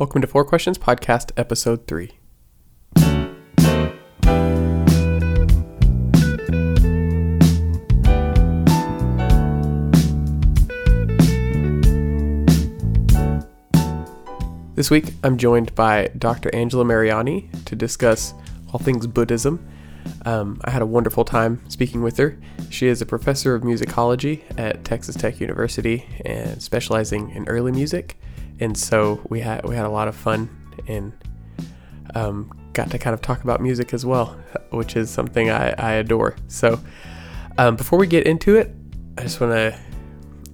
Welcome to Four Questions Podcast, Episode 3. This week, I'm joined by Dr. Angela Mariani to discuss all things Buddhism. Um, I had a wonderful time speaking with her. She is a professor of musicology at Texas Tech University and specializing in early music. And so we had we had a lot of fun and um, got to kind of talk about music as well, which is something I, I adore. So um, before we get into it, I just want to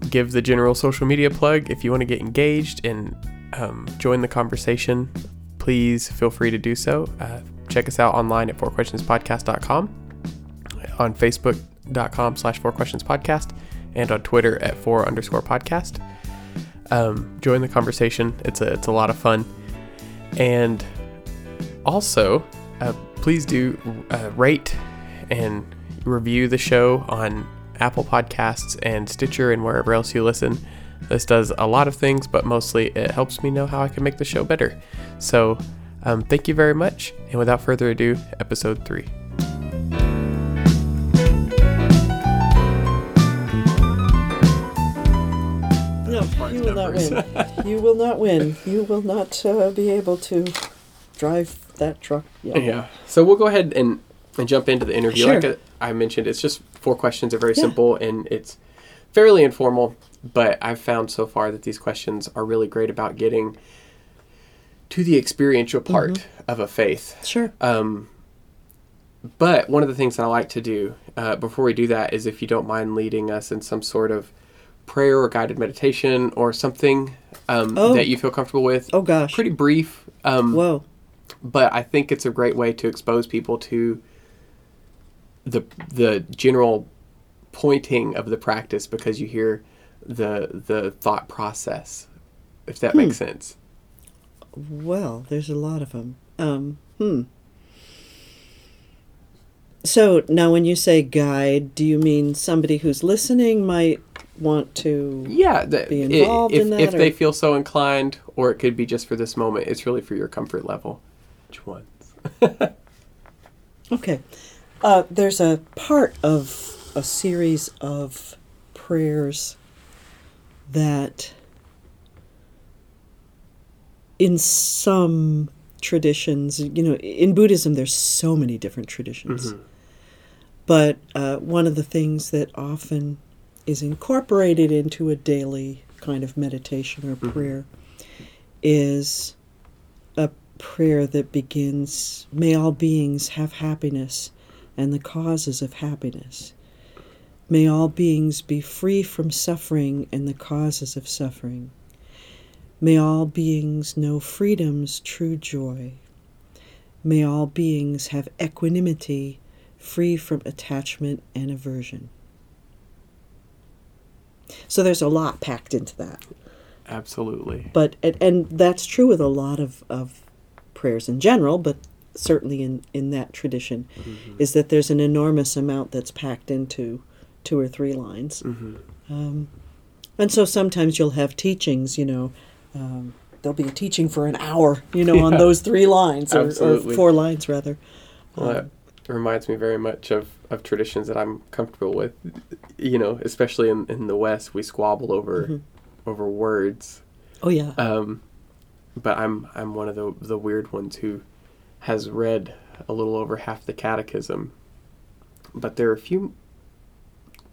give the general social media plug. If you want to get engaged and um, join the conversation, please feel free to do so. Uh, check us out online at fourquestionspodcast.com, on facebook.com slash fourquestionspodcast, and on Twitter at four underscore podcast. Um, join the conversation. It's a, it's a lot of fun. And also, uh, please do uh, rate and review the show on Apple Podcasts and Stitcher and wherever else you listen. This does a lot of things, but mostly it helps me know how I can make the show better. So, um, thank you very much. And without further ado, episode three. No, you will not win. You will not win. You will not uh, be able to drive that truck. Yeah. Yeah. So we'll go ahead and, and jump into the interview. Sure. Like I mentioned, it's just four questions. They're very Yeah. simple and it's fairly informal. But I've found so far that these questions are really great about getting to the experiential part Mm-hmm. of a faith. Sure. Um, but one of the things that I like to do uh, before we do that is if you don't mind leading us in some sort of prayer or guided meditation or something um, Oh. that you feel comfortable with. Oh gosh. Pretty brief. Um, Whoa. but I think it's a great way to expose people to the the general pointing of the practice because you hear the the thought process, if that makes sense. Well, there's a lot of them. Um, hmm. So now, when you say guide, do you mean somebody who's listening might want to? Yeah, the, Be involved if in that, if they feel so inclined, or it could be just for this moment. It's really for your comfort level. Which ones? Okay. Uh, there's a part of a series of prayers that, in some traditions, you know, in Buddhism, there's so many different traditions. But uh, one of the things that often is incorporated into a daily kind of meditation or mm-hmm. prayer is a prayer that begins May all beings have happiness and the causes of happiness. May all beings be free from suffering and the causes of suffering. May all beings know freedom's true joy. May all beings have equanimity, free from attachment and aversion. So there's a lot packed into that. Absolutely. but and, and that's true with a lot of, of prayers in general but certainly in, in that tradition is that there's an enormous amount that's packed into two or three lines. Um, and so sometimes you'll have teachings you know um, there'll be a teaching for an hour you know on those three lines or, or four lines rather. Well, that reminds me very much of, of traditions that I'm comfortable with. You know, especially in, in the West, we squabble over over words. oh yeah Um, but I'm I'm one of the the weird ones who has read a little over half the catechism. But there are a few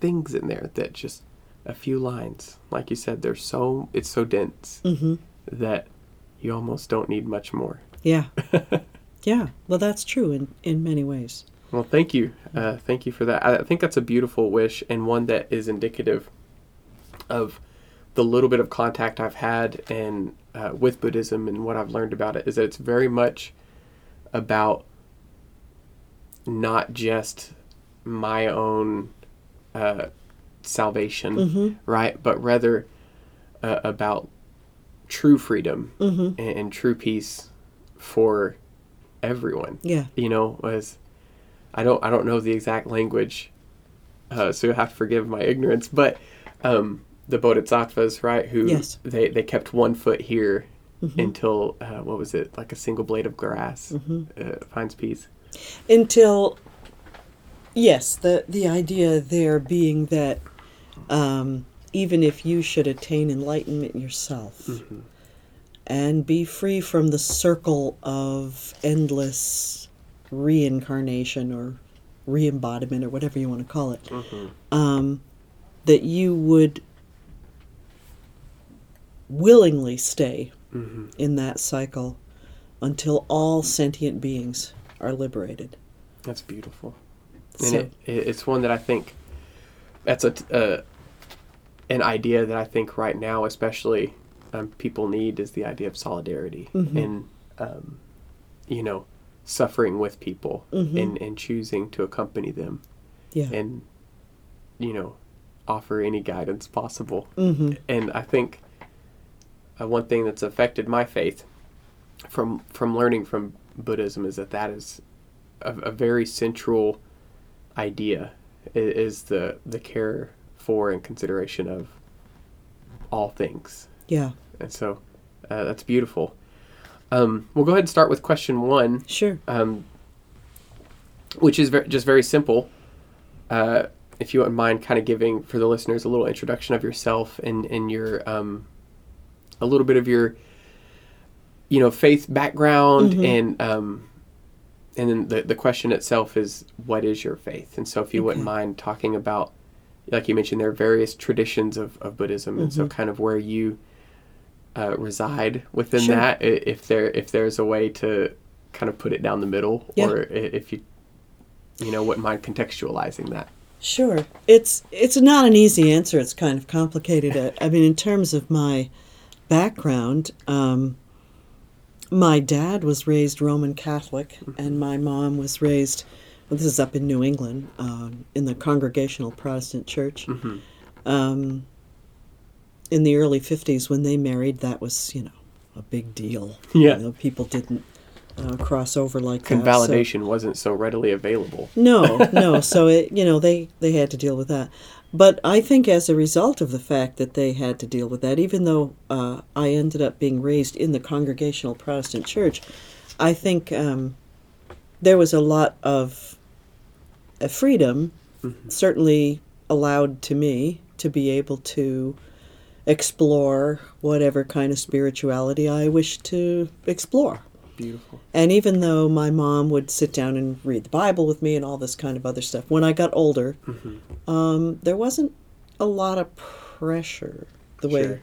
things in there that just a few lines, like you said, they're so it's so dense hmm that you almost don't need much more. yeah yeah well that's true in, in many ways Well, thank you. Uh, thank you for that. I think that's a beautiful wish and one that is indicative of the little bit of contact I've had and uh, with Buddhism and what I've learned about it is that it's very much about not just my own uh, salvation, Mhm. right? But rather uh, about true freedom Mhm. and, and true peace for everyone. Yeah. You know was i don't i don't know the exact language uh, so you'll have to forgive my ignorance but um the bodhisattvas right who Yes. they they kept one foot here until uh, what was it like a single blade of grass uh, finds peace. until yes the the idea there being that um, even if you should attain enlightenment yourself and be free from the circle of endless reincarnation or re-embodiment or whatever you want to call it um, that you would willingly stay in that cycle until all sentient beings are liberated. That's beautiful, and So- it, it, it's one that I think that's a uh, an idea that I think right now, especially um, people need is the idea of solidarity and um, you know suffering with people and and choosing to accompany them yeah and you know offer any guidance possible. Mhm. And I think uh, one thing that's affected my faith from from learning from Buddhism is that that is a, a very central idea i- is the the care for and consideration of all things. Yeah And so uh, that's beautiful. Um, we'll go ahead and start with question one sure um, which is just very simple. Uh, if you wouldn't mind, kind of giving for the listeners a little introduction of yourself and and your um, a little bit of your you know faith background and um, and then the the question itself is what is your faith? And so if you wouldn't mind talking about like you mentioned there are various traditions of, of Buddhism and so kind of where you uh, reside within Sure. that if there if there's a way to kind of put it down the middle Yeah. or if you you know wouldn't mind contextualizing that Sure. It's it's not an easy answer. It's kind of complicated. I- mean, in terms of my background, um, my dad was raised Roman Catholic, and my mom was raised. Well, this is up in New England, um, in the Congregational Protestant Church. Um, in the early '50s, when they married, that was you know a big deal. Yeah. You know, people didn't uh, cross over like and that. so- validation wasn't so readily available no, no. So it, you know, they they had to deal with that. But I think as a result of the fact that they had to deal with that, even though uh, I ended up being raised in the Congregational Protestant Church, I think um, there was a lot of uh, freedom, certainly allowed to me to be able to explore whatever kind of spirituality I wish to explore. beautiful And even though my mom would sit down and read the Bible with me and all this kind of other stuff, when I got older, um, there wasn't a lot of pressure the way, Sure.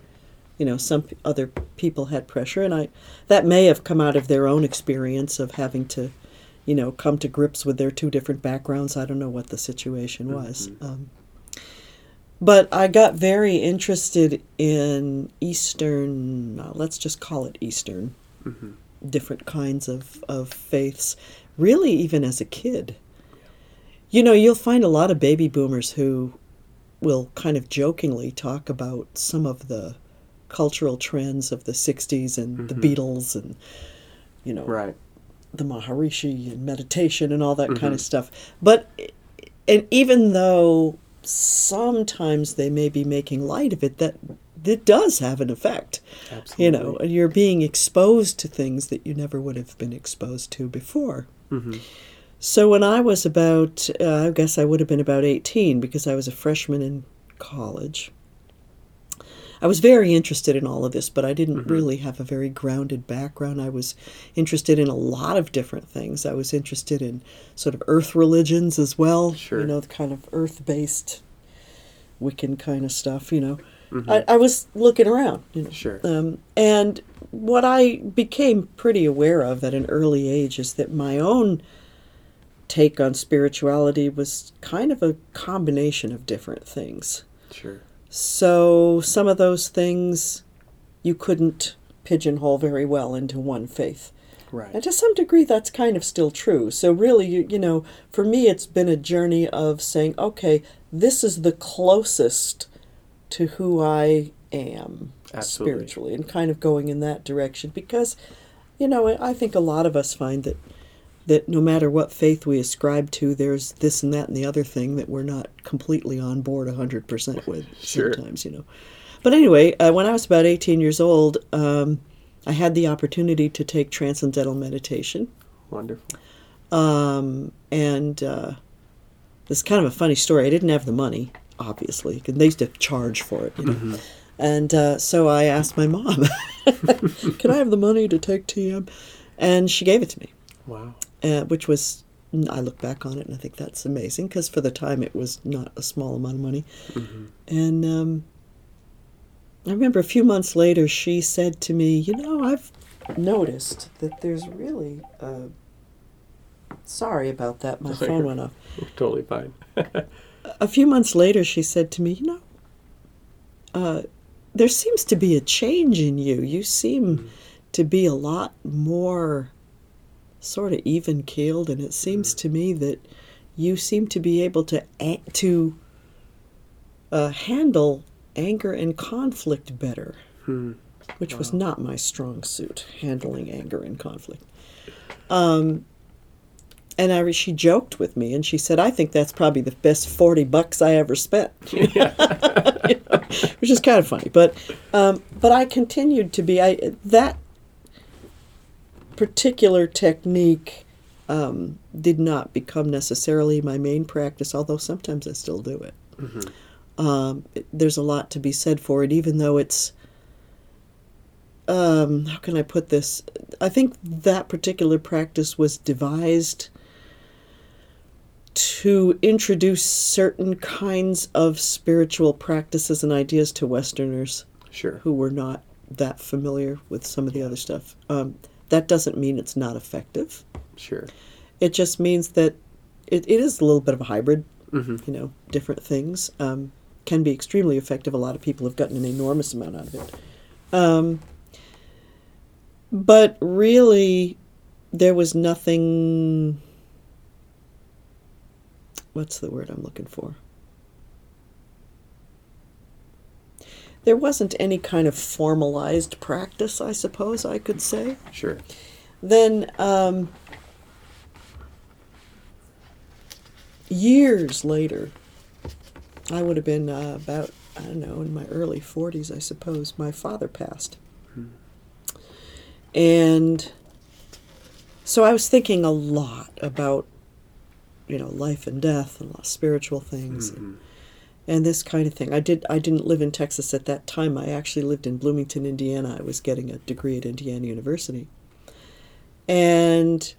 you know, some p- other people had pressure, and I that may have come out of their own experience of having to, you know, come to grips with their two different backgrounds. I don't know what the situation was. Um, but I got very interested in Eastern, uh, let's just call it Eastern, mm-hmm. different kinds of, of faiths, really, even as a kid. You know, you'll find a lot of baby boomers who will kind of jokingly talk about some of the cultural trends of the 60s and the mm-hmm. Beatles and, you know, right. the Maharishi and meditation and all that mm-hmm. kind of stuff. But and even though sometimes they may be making light of it, that it does have an effect. absolutely You know, and you're being exposed to things that you never would have been exposed to before. So when I was about, uh, I guess I would have been about 18 because I was a freshman in college. I was very interested in all of this, but I didn't really have a very grounded background. I was interested in a lot of different things. I was interested in sort of earth religions as well, Sure. you know, the kind of earth based Wiccan kind of stuff, you know. I, I was looking around, you know. Sure. Um, and what I became pretty aware of at an early age is that my own take on spirituality was kind of a combination of different things. sure So some of those things you couldn't pigeonhole very well into one faith. right And to some degree, that's kind of still true. So, really, you, you know, for me, it's been a journey of saying, okay, this is the closest to who I am Absolutely. spiritually, and kind of going in that direction. Because, you know, I think a lot of us find that that no matter what faith we ascribe to, there's this and that and the other thing that we're not completely on board 100% with Sure. sometimes, you know. But anyway, uh, when I was about 18 years old, um, I had the opportunity to take transcendental meditation. Wonderful. Um, and uh, this is kind of a funny story. I didn't have the money, obviously, because they used to charge for it. You know? And uh, so I asked my mom, "Can I have the money to take TM?" And she gave it to me, Wow. Uh, which was I look back on it and I think that's amazing because for the time it was not a small amount of money. And um, I remember a few months later she said to me, "You know, I've noticed that there's really." Uh, sorry about that. My phone went off. Totally fine. a few months later, she said to me, You know, uh, there seems to be a change in you. You seem to be a lot more sort of even keeled, and it seems to me that you seem to be able to to uh, handle anger and conflict better, Hmm. which was not my strong suit, handling anger and conflict. Um, and I, she joked with me, and she said, "I think that's probably the best forty bucks I ever spent," You know, which is kind of funny. But, um, but I continued to be I that particular technique um, did not become necessarily my main practice, although sometimes I still do it. Um, it- there's a lot to be said for it, even though it's. Um, how can I put this? I think that particular practice was devised to introduce certain kinds of spiritual practices and ideas to Westerners Sure. who were not that familiar with some of the other stuff. Um, that doesn't mean it's not effective. Sure. It just means that it, it is a little bit of a hybrid. hmm You know, different things um, can be extremely effective. A lot of people have gotten an enormous amount out of it. Um, but really, there was nothing. What's the word I'm looking for? There wasn't any kind of formalized practice, I suppose I could say Sure. then um, years later, I would have been uh, about, I don't know, in my early 40s, I suppose, my father passed. And so I was thinking a lot about, you know, life and death and a lot of spiritual things. And, and this kind of thing. I did. I didn't live in Texas at that time. I actually lived in Bloomington, Indiana. I was getting a degree at Indiana University, and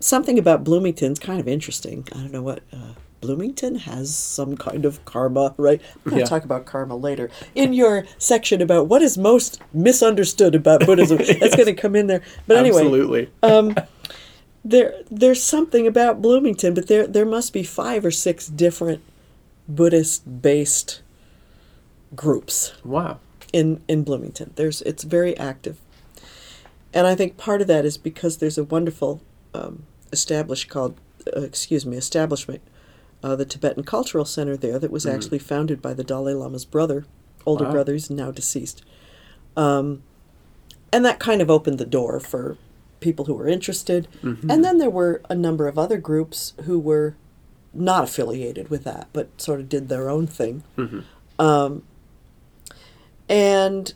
something about Bloomington's kind of interesting. I don't know what uh, Bloomington has some kind of karma, right? I'm going to Yeah. talk about karma later in your section about what is most misunderstood about Buddhism. That's going to come in there. But anyway, Absolutely. um, there there's something about Bloomington, but there there must be five or six different Buddhist based groups wow. in in Bloomington. There's it's very active, and I think part of that is because there's a wonderful um, established called uh, excuse me establishment, uh, the Tibetan Cultural Center there that was actually founded by the Dalai Lama's brother, older Wow. brother, who's now deceased, um, and that kind of opened the door for people who were interested. And then there were a number of other groups who were not affiliated with that, but sort of did their own thing. Um, and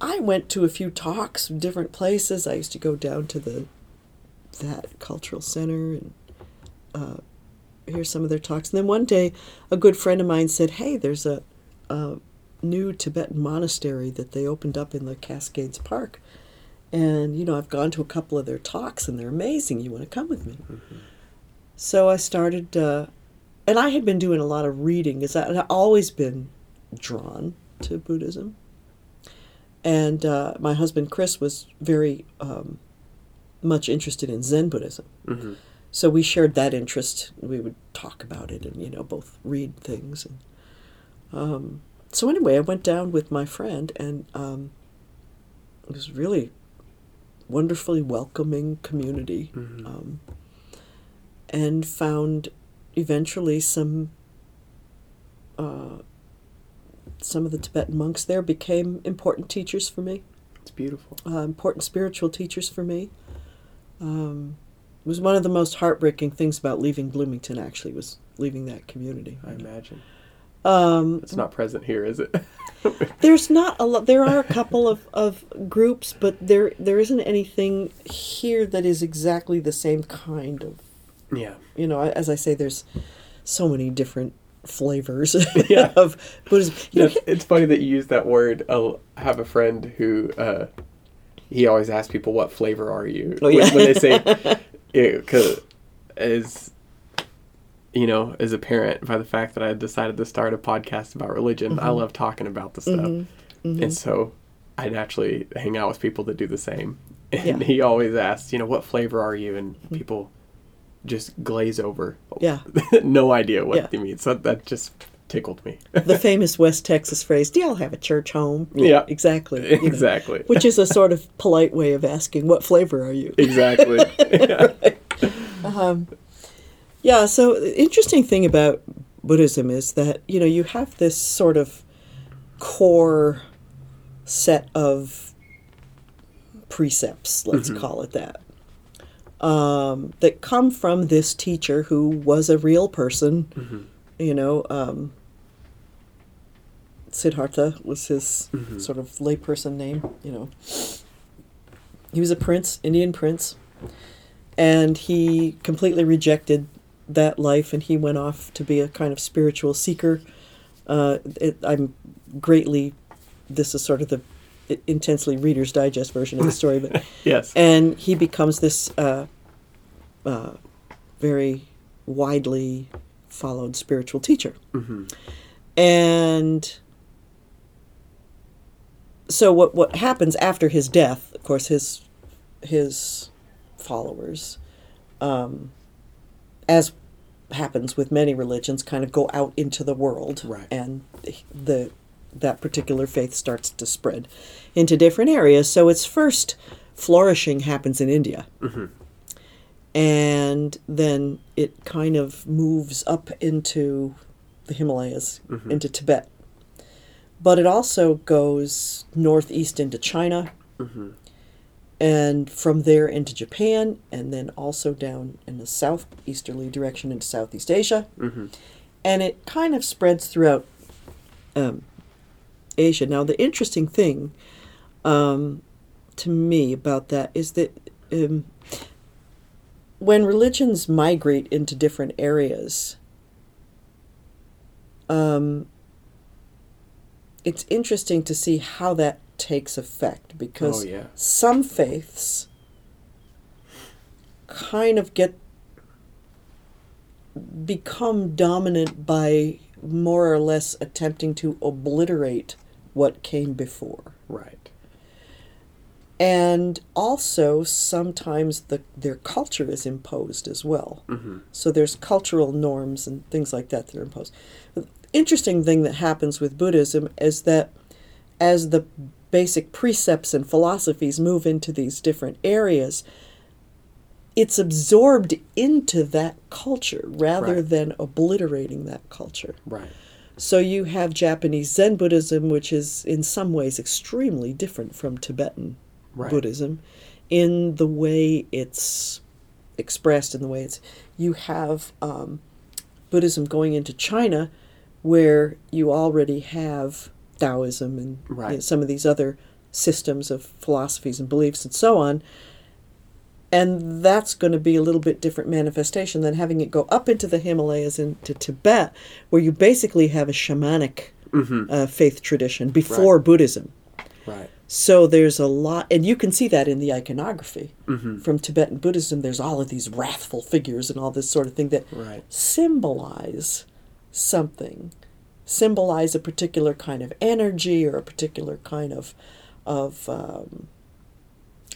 I went to a few talks in different places. I used to go down to the that cultural center and uh, hear some of their talks. And then one day, a good friend of mine said, "Hey, there's a, a new Tibetan monastery that they opened up in the Cascades Park, and you know I've gone to a couple of their talks and they're amazing. You want to come with me?" So I started, uh, and I had been doing a lot of reading because I'd always been drawn to Buddhism. And uh, my husband Chris was very um, much interested in Zen Buddhism. hmm So we shared that interest. We would talk about it and, you know, both read things. And, um, so anyway, I went down with my friend and um, it was really wonderfully welcoming community Mhm. um, and found eventually some uh, some of the Tibetan monks there became important teachers for me It's beautiful. uh, important spiritual teachers for me. Um, it was one of the most heartbreaking things about leaving Bloomington. Actually, was leaving that community. I imagine. Um, It's not present here, is it? There's not a lot. There are a couple of, of groups, but there there isn't anything here that is exactly the same kind of. Yeah. You know, as I say, there's so many different flavors Yeah. of Buddhism. You know, It's, funny that you use that word. I'll have a friend who uh, he always asks people, "What flavor are you?" Oh, when, yeah. when they say, because as you know, as a parent, by the fact that I decided to start a podcast about religion, I mm-hmm. love talking about the stuff, mm-hmm. Mm-hmm. and so I naturally hang out with people that do the same. And Yeah. he always asks, you know, "What flavor are you?" And people just glaze over. Yeah. no idea what Yeah. they mean. So that just tickled me. the famous West Texas phrase, "Do y'all have a church home?" Yeah. exactly. you know, exactly. which is a sort of polite way of asking, "What flavor are you?" exactly. Yeah. Um, yeah, so the interesting thing about Buddhism is that, you know, you have this sort of core set of precepts, let's mm-hmm. call it that, um, that come from this teacher who was a real person. You know, um, Siddhartha was his sort of layperson name, you know. He was a prince, Indian prince, and he completely rejected that life and he went off to be a kind of spiritual seeker. Uh, it, I'm greatly, this is sort of the intensely Reader's Digest version of the story, but yes. and he becomes this uh, uh, very widely followed spiritual teacher. And so what what happens after his death? Of course, his his followers, um, as happens with many religions, kind of go out into the world, Right. and the that particular faith starts to spread into different areas. So its first flourishing happens in India. Mm-hmm. And then it kind of moves up into the Himalayas, mm-hmm. into Tibet. But it also goes northeast into China, mm-hmm. and from there into Japan, and then also down in the southeasterly direction into Southeast Asia. And it kind of spreads throughout um, Asia. Now, the interesting thing um, to me about that is that um, when religions migrate into different areas, um, it's interesting to see how that takes effect because Oh, yeah. some faiths kind of get become dominant by more or less attempting to obliterate what came before Right. and also sometimes the their culture is imposed as well. Mm-hmm. So there's cultural norms and things like that that are imposed. The interesting thing that happens with Buddhism is that as the basic precepts and philosophies move into these different areas, it's absorbed into that culture rather Right. than obliterating that culture. Right. So you have Japanese Zen Buddhism, which is in some ways extremely different from Tibetan Right. Buddhism in the way it's expressed, in the way it's. You have um, Buddhism going into China, where you already have Taoism and you know, some of these other systems of philosophies and beliefs and so on. And that's going to be a little bit different manifestation than having it go up into the Himalayas into Tibet, where you basically have a shamanic uh, faith tradition before Buddhism. Right. So there's a lot, and you can see that in the iconography from Tibetan Buddhism. There's all of these wrathful figures and all this sort of thing that Right. symbolize something, symbolize a particular kind of energy or a particular kind of of um,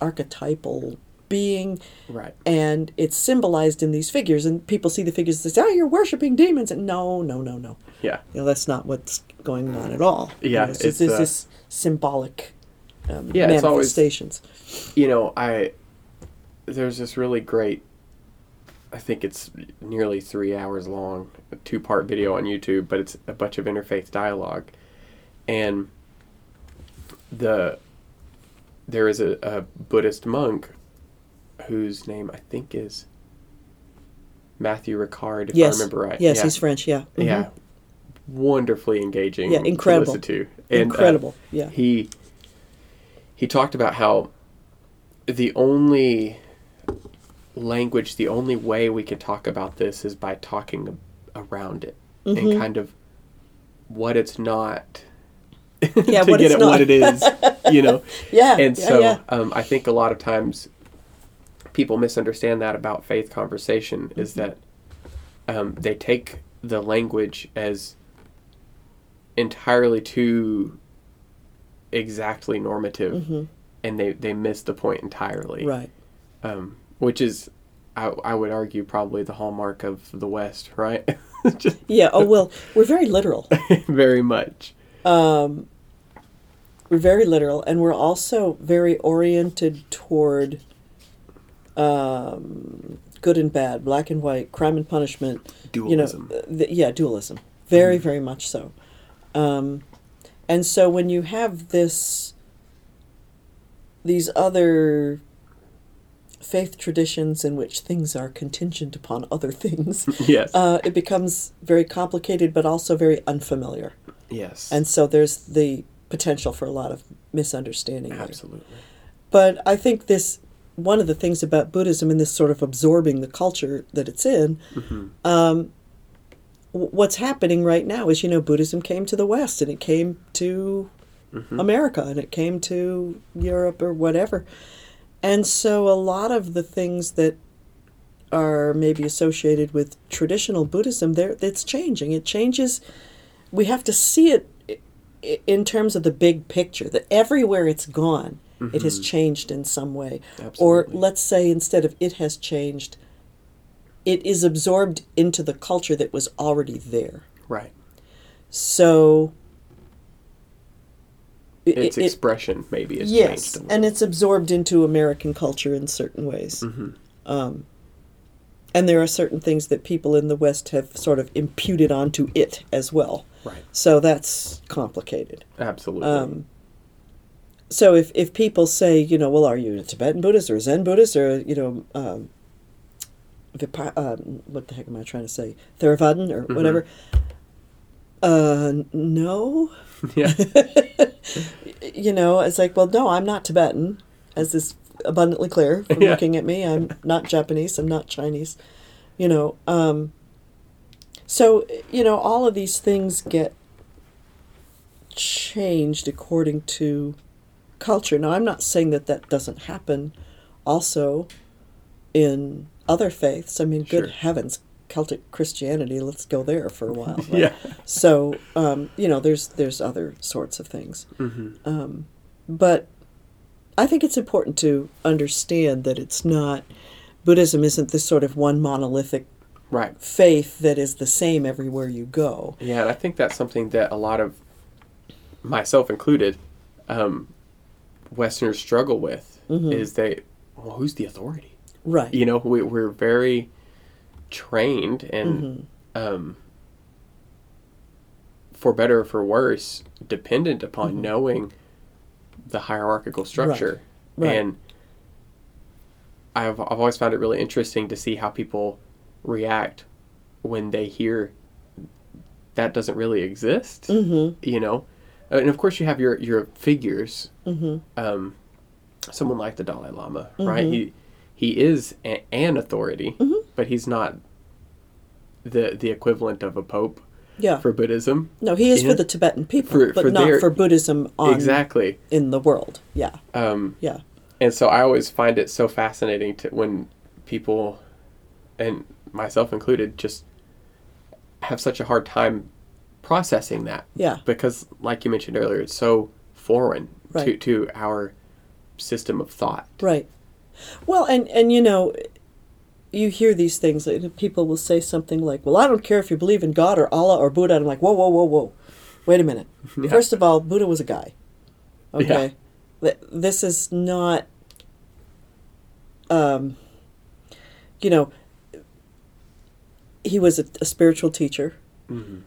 archetypal being, Right. and it's symbolized in these figures. And people see the figures and say, "Oh, you're worshiping demons!" And no, no, no, no. Yeah. You know, that's not what's going on at all. You Yeah, know, it's, uh, this symbolic um, Yeah, it's always- manifestations. You know, I there's this really great. I think it's nearly three hours long, a two part video on YouTube, but it's a bunch of interfaith dialogue, and the there is a, a Buddhist monk whose name I think is Matthieu Ricard, if yes, I remember right. Yes, Yeah. he's French. Yeah. Mhm. Yeah. wonderfully engaging. Yeah, incredible. To to. And, uh, Incredible. yeah. He he talked about how the only language, the only way we can talk about this is by talking around it Mm-hmm. and kind of what it's not. Yeah, to what get at not. what it is, you know. Yeah. and yeah, so yeah. Um, I think a lot of times people misunderstand that about faith conversation is Mm-hmm. that um, they take the language as entirely too exactly normative and they, they miss the point entirely Mm-hmm. Right. um, which is I, I would argue probably the hallmark of the west right just Yeah. Oh well, we're very literal. very much We're very literal, and we're also very oriented toward um, good and bad, black and white, crime and punishment. Dualism. You know, th- yeah, dualism. Very, very much so. Um, and so when you have this, these other faith traditions in which things are contingent upon other things, yes uh, it becomes very complicated, but also very unfamiliar. yes And so there's the potential for a lot of misunderstanding. there. absolutely But I think this one of the things about Buddhism and this sort of absorbing the culture that it's in. Um, w- what's happening right now is, you know, Buddhism came to the West and it came to America and it came to Europe or whatever. And so a lot of the things that are maybe associated with traditional Buddhism, there it's changing. It changes. We have to see it in terms of the big picture. That everywhere it's gone, it has changed in some way. Or let's say instead of it has changed, it is absorbed into the culture that was already there. right So its it- expression maybe has yes, changed a little. and it's absorbed into American culture in certain ways. Mm-hmm. Um, and there are certain things that people in the West have sort of imputed onto it as well. right So that's complicated. absolutely Um, so if, if people say, you know, well, are you a Tibetan Buddhist or a Zen Buddhist or, you know, um, Vipa- um, what the heck am I trying to say? Theravadan or whatever. Uh, no. yeah You know, it's like, well, no, I'm not Tibetan, as is abundantly clear from Yeah. looking at me. I'm not Japanese. I'm not Chinese. You know, um, so you know, all of these things get changed according to culture. Now, I'm not saying that that doesn't happen also in other faiths. I mean, good Sure. heavens, Celtic Christianity, let's go there for a while. right? yeah So, um, you know, there's there's other sorts of things. Mm-hmm. Um, but I think it's important to understand that it's not Buddhism isn't this sort of one monolithic right faith that is the same everywhere you go. Yeah, and I think that's something that a lot of myself included, um, Westerners struggle with is they, well, who's the authority? Right. You know, we, we're very trained and, um, for better or for worse, dependent upon knowing the hierarchical structure. Right. And I've, I've always found it really interesting to see how people react when they hear that doesn't really exist. Mm-hmm. You know, and of course you have your your figures. Mm-hmm. Um, someone like the Dalai Lama, right? He he is a, an authority, Mm-hmm. but he's not the the equivalent of a pope Yeah. for Buddhism. no, he is for the Tibetan people, For- but for not their- for Buddhism on exactly. in the world. Yeah. Um, Yeah. and so I always find it so fascinating to when people, and myself included, just have such a hard time processing that. Yeah. Because, like you mentioned earlier, it's so foreign to, Right. to our system of thought. Right. Well, and and you know, you hear these things. like, People will say something like, "Well, I don't care if you believe in God or Allah or Buddha." And I'm like, "Whoa, whoa, whoa, whoa! Wait a minute. Yeah. First of all, Buddha was a guy. Okay, Yeah. This is not. Um. You know. He was a, a spiritual teacher. Mhm.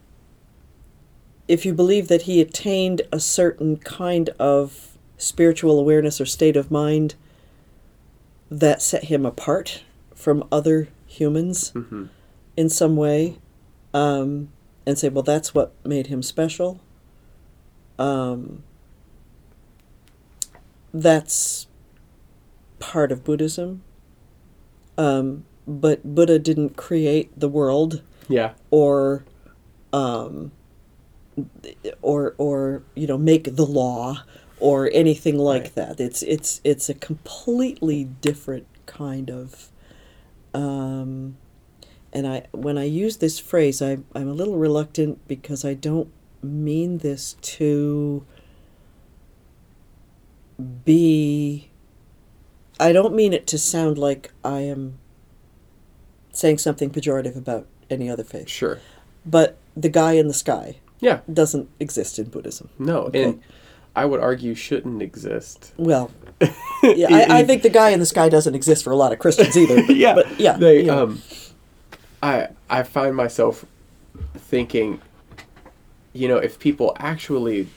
If you believe that he attained a certain kind of spiritual awareness or state of mind that set him apart from other humans Mhm. in some way, um, and say, well, that's what made him special. Um, that's part of Buddhism. Um, but Buddha didn't create the world Yeah. or um, or or you know make the law or anything like Right. that. It's it's it's a completely different kind of um, and I when I use this phrase I I'm a little reluctant because I don't mean this to be I don't mean it to sound like I am saying something pejorative about any other faith. Sure. But the guy in the sky Yeah. doesn't exist in Buddhism. No, Okay. and I would argue shouldn't exist. Well, yeah, I, I think the guy in the sky doesn't exist for a lot of Christians either. But, yeah, but yeah, They, yeah. um, I I find myself thinking, you know, if people actually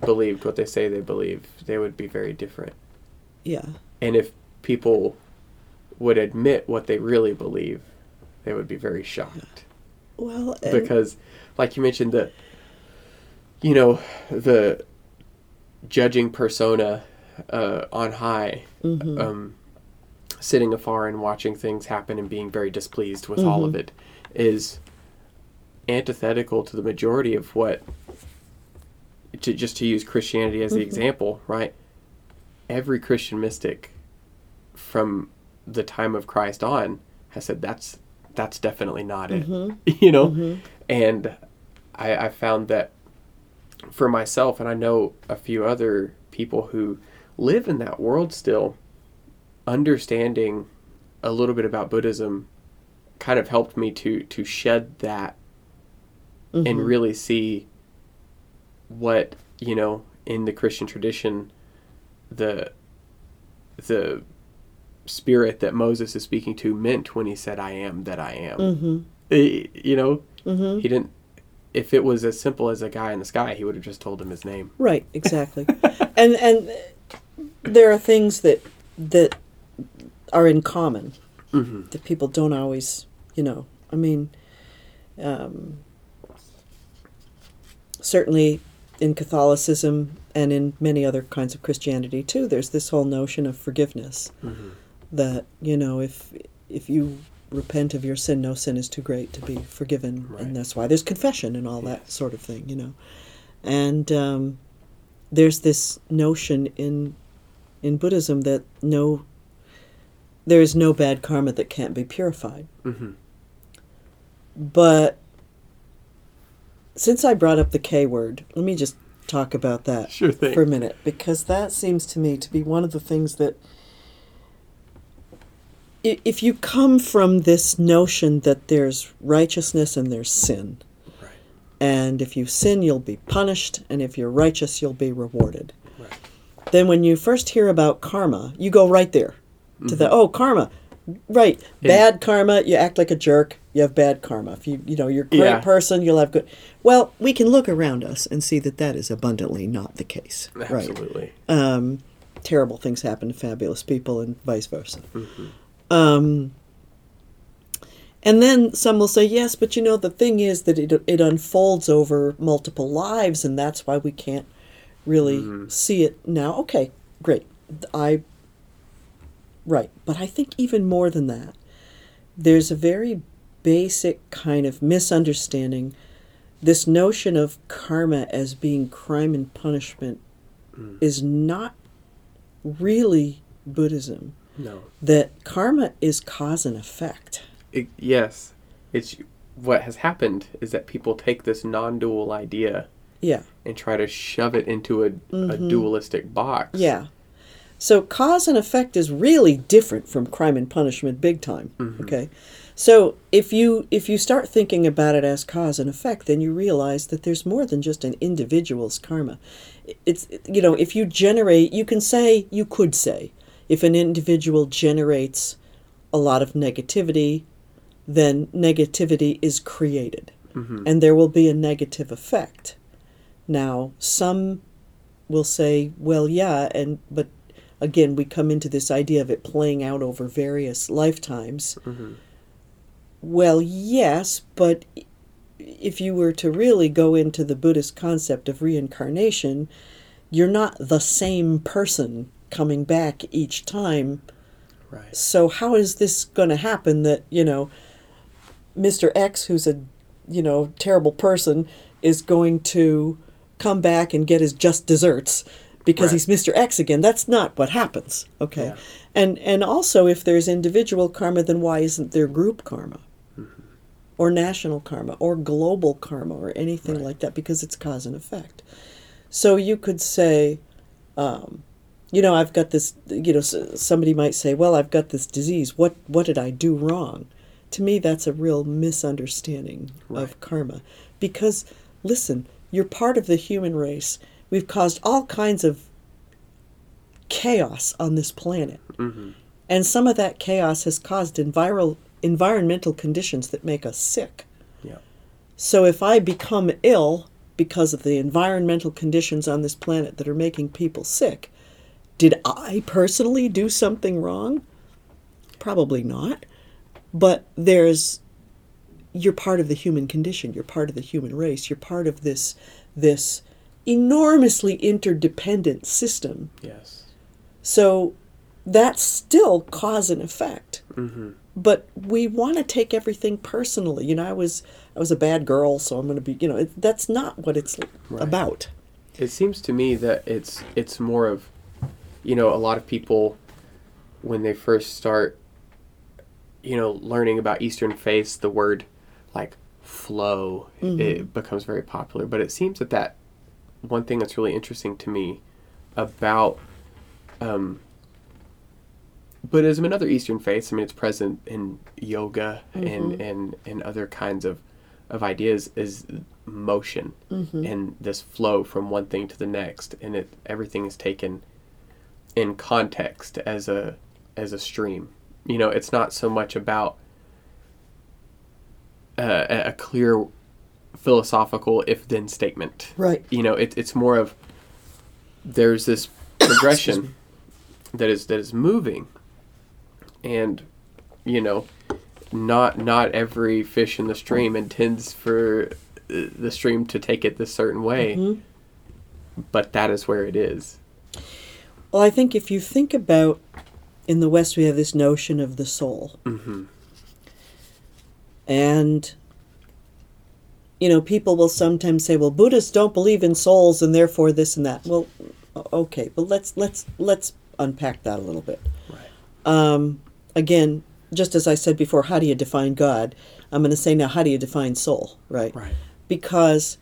believed what they say they believe, they would be very different. yeah, And if people would admit what they really believe, they would be very shocked. well, and- because like you mentioned the you know the judging persona uh, on high Mm-hmm. um, sitting afar and watching things happen and being very displeased with all of Mm-hmm. it is antithetical to the majority of what to just to use christianity as the Mm-hmm. example, example right every christian mystic from the time of christ on has said that's that's definitely not it you know and I, I found that for myself and i know a few other people who live in that world still understanding a little bit about buddhism kind of helped me to to shed that and really see what you know in the christian tradition the the spirit that moses is speaking to meant when he said i am that i am Mhm. Eh, you know Mhm. he didn't if it was as simple as a guy in the sky he would have just told him his name right, exactly. and and there are things that that are in common mm-hmm. that people don't always, you know. I mean, um, certainly in Catholicism and in many other kinds of Christianity too, there's this whole notion of forgiveness. Mm-hmm. That you know, if if you repent of your sin, no sin is too great to be forgiven, Right. and that's why there's confession and all that sort of thing. You know, and um, there's this notion in in Buddhism that no there is no bad karma that can't be purified. Mm-hmm. But since I brought up the K word, let me just talk about that Sure for a minute because that seems to me to be one of the things that if you come from this notion that there's righteousness and there's sin, right and if you sin, you'll be punished, and if you're righteous, you'll be rewarded. right Then when you first hear about karma, you go right there to the oh karma, right? Yeah. Bad karma, you act like a jerk, you have bad karma. If you you know you're a great Yeah. person, you'll have good. Well, we can look around us and see that that is abundantly not the case. Right? absolutely Um, terrible things happen to fabulous people, and vice versa. Um, and then some will say, yes, but you know, the thing is that it, it unfolds over multiple lives, and that's why we can't really see it now. Okay, great. I, right. But I think even more than that, there's a very basic kind of misunderstanding. This notion of karma as being crime and punishment is not really Buddhism no that karma is cause and effect. it, yes it's what has happened is that people take this non-dual idea Yeah. and try to shove it into a, a dualistic box Mm-hmm. Yeah. So cause and effect is really different from crime and punishment big time. Okay. So if you if you start thinking about it as cause and effect, then you realize that there's more than just an individual's karma. It's you know, if you generate you can say you could say if an individual generates a lot of negativity, then negativity is created. Mm-hmm. And there will be a negative effect. Now, some will say, well, yeah, and but again, we come into this idea of it playing out over various lifetimes. Mm-hmm. Well, yes, but if you were to really go into the Buddhist concept of reincarnation, you're not the same person coming back each time. Right. So how is this going to happen that, you know, Mr. X who's a, you know, terrible person is going to come back and get his just deserts because Right. he's Mr. X again. That's not what happens. Okay. Yeah. And and also if there's individual karma then why isn't there group karma? Or national karma or global karma or anything Right. like that because it's cause and effect. So you could say um, you know, I've got this. You know, somebody might say, "Well, I've got this disease. What what did I do wrong?" To me, that's a real misunderstanding Right. of karma, because listen, you're part of the human race. We've caused all kinds of chaos on this planet, Mm-hmm. and some of that chaos has caused enviral, environmental conditions that make us sick. Yeah. So if I become ill because of the environmental conditions on this planet that are making people sick, did I personally do something wrong? Probably not. But there's you're part of the human condition, you're part of the human race, you're part of this this enormously interdependent system. Yes. So that's still cause and effect Mm-hmm. but we want to take everything personally. You know, I was I was a bad girl, so I'm going to be. You know, it, that's not what it's Right. about. It seems to me that it's it's more of, you know, a lot of people, when they first start, you know, learning about Eastern faiths, the word like flow it mm-hmm. becomes very popular. But it seems that that one thing that's really interesting to me about um, Buddhism and other Eastern faiths. I mean, it's present in yoga and mm-hmm. and and other kinds of of ideas is motion mm-hmm. and this flow from one thing to the next, and it everything is taken in context as a as a stream. You know, it's not so much about uh, a, a clear philosophical if then statement. Right. You know, it, it's more of there's this progression that is that is moving, and you know, not not every fish in the stream intends for uh, the stream to take it this certain way, but that is where it is. Well, I think if you think about in the West, we have this notion of the soul, Mm-hmm. and you know, people will sometimes say, "Well, Buddhists don't believe in souls, and therefore this and that." Well, okay, but let's let's let's unpack that a little bit. Right. Um, again, just as I said before, how do you define God? I'm going to say now, how do you define soul? Right. Right. because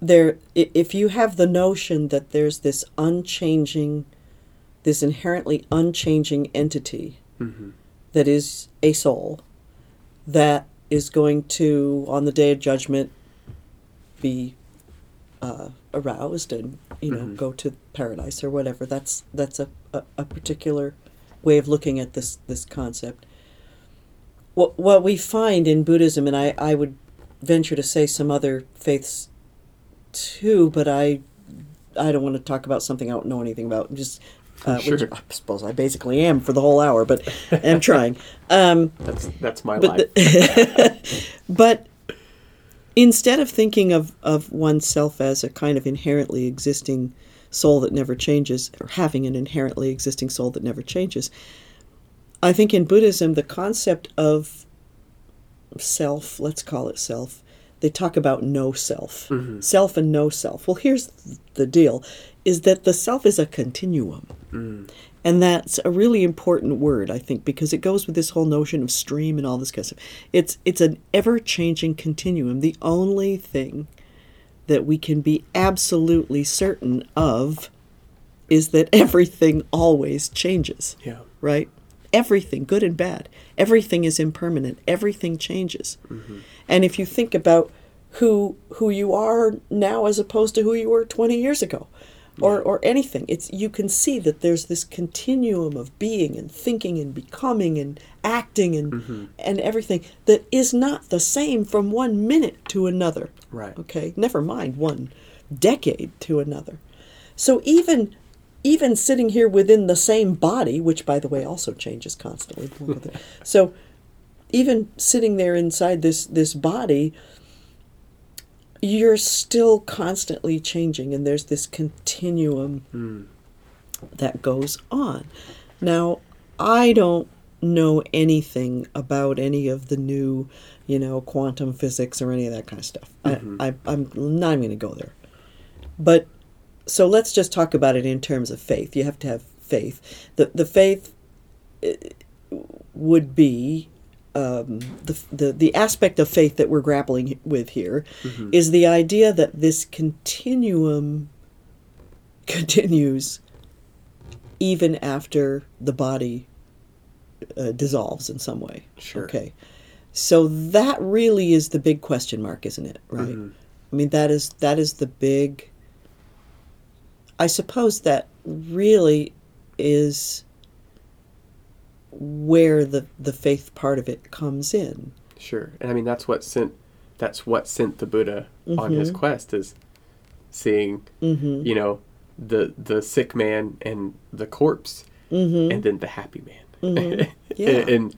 there if you have the notion that there's this unchanging this inherently unchanging entity Mm-hmm. that is a soul that is going to on the day of judgment be uh, aroused and you know Mhm. go to paradise or whatever that's that's a, a, a particular way of looking at this this concept what what we find in buddhism and i i would venture to say some other faiths too but i i don't want to talk about something i don't know anything about just uh, which Sure. I suppose I basically am for the whole hour, but I'm trying. Um, That's that's my but life. the- but instead of thinking of, of oneself as a kind of inherently existing soul that never changes, or having an inherently existing soul that never changes, I think in Buddhism the concept of self, let's call it self, they talk about no self. Mhm. Self and no self. Well, here's the deal is that the self is a continuum. Mm. And that's a really important word, I think, because it goes with this whole notion of stream and all this kind of stuff. It's it's an ever changing continuum. The only thing that we can be absolutely certain of is that everything always changes, Yeah. right? Everything, good and bad. Everything is impermanent. Everything changes. And if you think about who who you are now as opposed to who you were 20 years ago or or anything it's you can see that there's this continuum of being and thinking and becoming and acting and mm-hmm. and everything that is not the same from one minute to another. Right. okay? Never mind one decade to another. So even even sitting here within the same body which by the way also changes constantly. So even sitting there inside this this body you're still constantly changing, and there's this continuum that goes on. Now, I don't know anything about any of the new, you know, quantum physics or any of that kind of stuff. I, I, I'm not even going to go there. But so let's just talk about it in terms of faith. You have to have faith. The the faith uh, would be um, the, the the aspect of faith that we're grappling with here is the idea that this continuum continues even after the body uh, dissolves in some way. Sure. Okay. So that really is the big question mark, isn't it? Right. I mean, that is that is the big. I suppose that really is where the the faith part of it comes in. Sure. And I mean that's what sent that's what sent the Buddha on his mm-hmm. quest is seeing mm-hmm. you know the the sick man and the corpse mm-hmm. and then the happy man. Yeah. and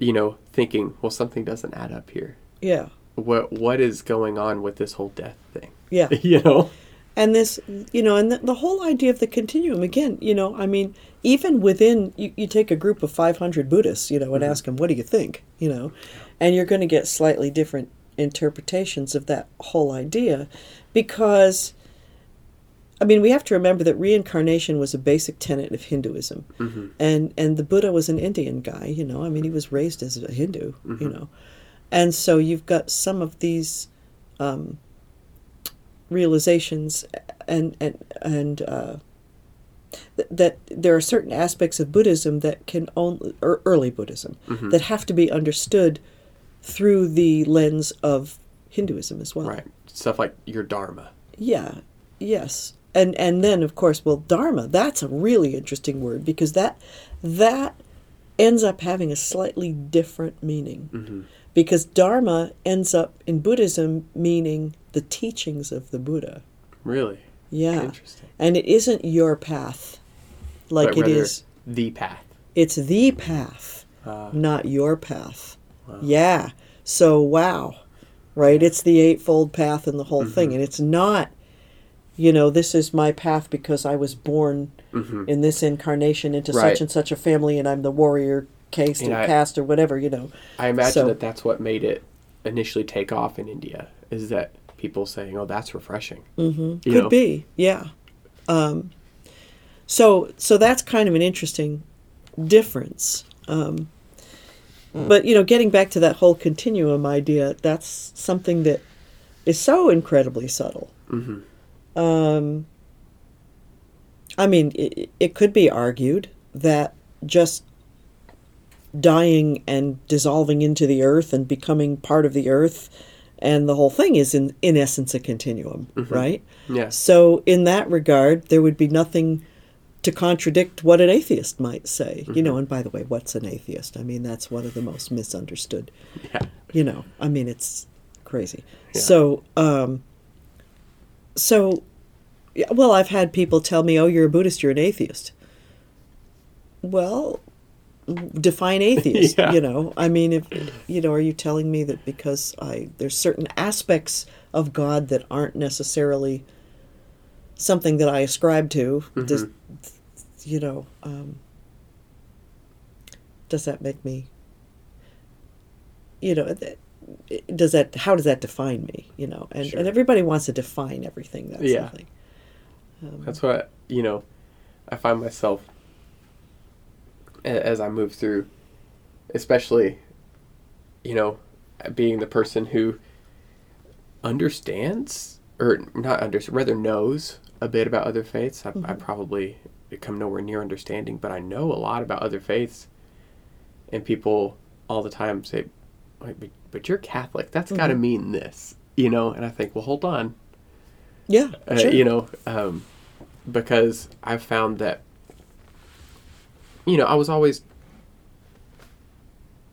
you know thinking, well something doesn't add up here. Yeah. What what is going on with this whole death thing? Yeah. you know? And this you know and the, the whole idea of the continuum again you know i mean even within you, you take a group of 500 buddhists you know and mm-hmm. ask them what do you think? You know? And you're going to get slightly different interpretations of that whole idea because i mean we have to remember that reincarnation was a basic tenet of hinduism. Mm-hmm. And and the buddha was an indian guy you know i mean he was raised as a hindu you mm-hmm. know? And so you've got some of these um, realizations and and and uh, th- that there are certain aspects of Buddhism that can only or early Buddhism mm-hmm. that have to be understood through the lens of Hinduism as well. Right. Stuff like your dharma. Yeah. Yes. And and then of course, well, dharma. That's a really interesting word because that that ends up having a slightly different meaning. Mm-hmm. Because dharma ends up in Buddhism meaning the teachings of the Buddha. Really? Yeah. Interesting. And it isn't your path like But it is. the path. It's the path, Ah. not your path. Wow. Yeah. So, wow. Right? It's the Eightfold Path and the whole thing. Mm-hmm. And it's not, you know, this is my path because I was born in this incarnation into Mm-hmm. Right. such and such a family and I'm the warrior caste And or I- caste or whatever, you know. I imagine So- that that's what made it initially take off in India is that people saying, "Oh, that's refreshing." Mm-hmm. Could be, yeah. Um, so so that's kind of an interesting difference. Um, But you know, getting back to that whole continuum idea, that's something that is so incredibly subtle. Um, I mean, it, it could be argued that just dying and dissolving into the earth and becoming part of the earth. And the whole thing is in in essence a continuum right? Yeah. So in that regard there would be nothing to contradict what an atheist might say you know and by the way what's an atheist? I mean that's one of the most misunderstood Yeah. you know i mean it's crazy. Yeah. so um so yeah, well i've had people tell me oh you're a buddhist you're an atheist. Well define atheist Yeah. you know i mean if you know are you telling me that because i there's certain aspects of god that aren't necessarily something that i ascribe to does you know um does that make me you know does that how does that define me you know and, Sure. and everybody wants to define everything that's Yeah. thing That's what you know. I find myself as I move through, especially, you know, being the person who understands or not understands, rather knows a bit about other faiths. I, I probably come nowhere near understanding, but I know a lot about other faiths, and people all the time say, "Wait, but, but you're Catholic. That's got to mean this," you know. And I think, well, hold on yeah uh, sure. you know, um, because I've found that, you know, I was always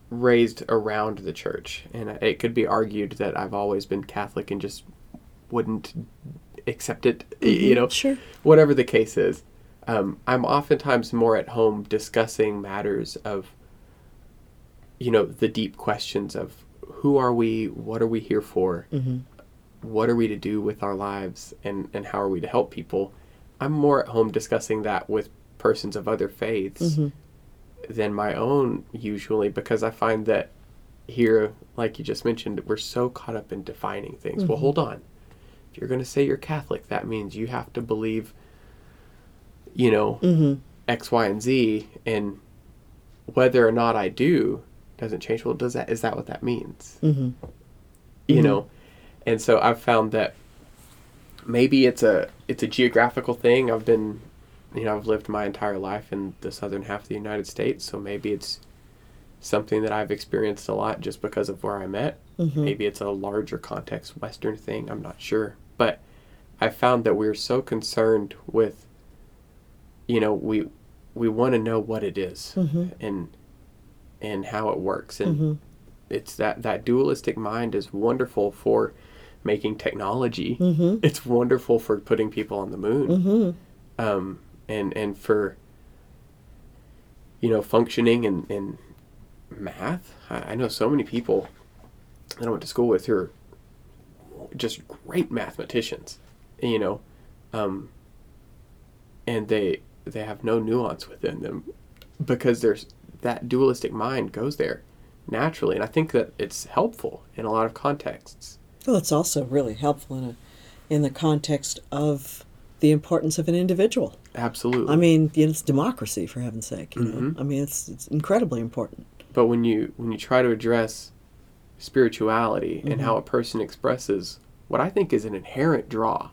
raised around the church, and it could be argued that I've always been Catholic and just wouldn't accept it, y- you know, sure. whatever the case is. Um, I'm oftentimes more at home discussing matters of, you know, the deep questions of who are we, what are we here for, what are we to do with our lives and, and how are we to help people, I'm more at home discussing that with persons of other faiths mm-hmm. than my own usually because I find that here, like you just mentioned, we're so caught up in defining things. Well, mm-hmm. hold on. If you're going to say you're Catholic, that means you have to believe, you know, mm-hmm. X, Y, and Z, and whether or not I do doesn't change. Well, does that is that what that means? Mm-hmm. You know, and so I've found that maybe it's a it's a geographical thing. I've been, you know, I've lived my entire life in the southern half of the United States, so maybe it's something that I've experienced a lot just because of where I'm at. Mm-hmm. Maybe it's a larger context Western thing. I'm not sure, but I found that we're so concerned with, you know, we we want to know what it is mm-hmm. and and how it works, and mm-hmm. it's that that dualistic mind is wonderful for making technology. It's wonderful for putting people on the moon, um, and and for you know functioning and, in math. I, I know so many people that I went to school with who are just great mathematicians, you know, um, and they they have no nuance within them because there's that dualistic mind goes there naturally, and I think that it's helpful in a lot of contexts. Well, it's also really helpful in a, in the context of the importance of an individual. Absolutely. I mean, you know, it's democracy for heaven's sake. You know, mm-hmm. I mean, it's it's incredibly important. but when you when you try to address spirituality and mm-hmm. how a person expresses what I think is an inherent draw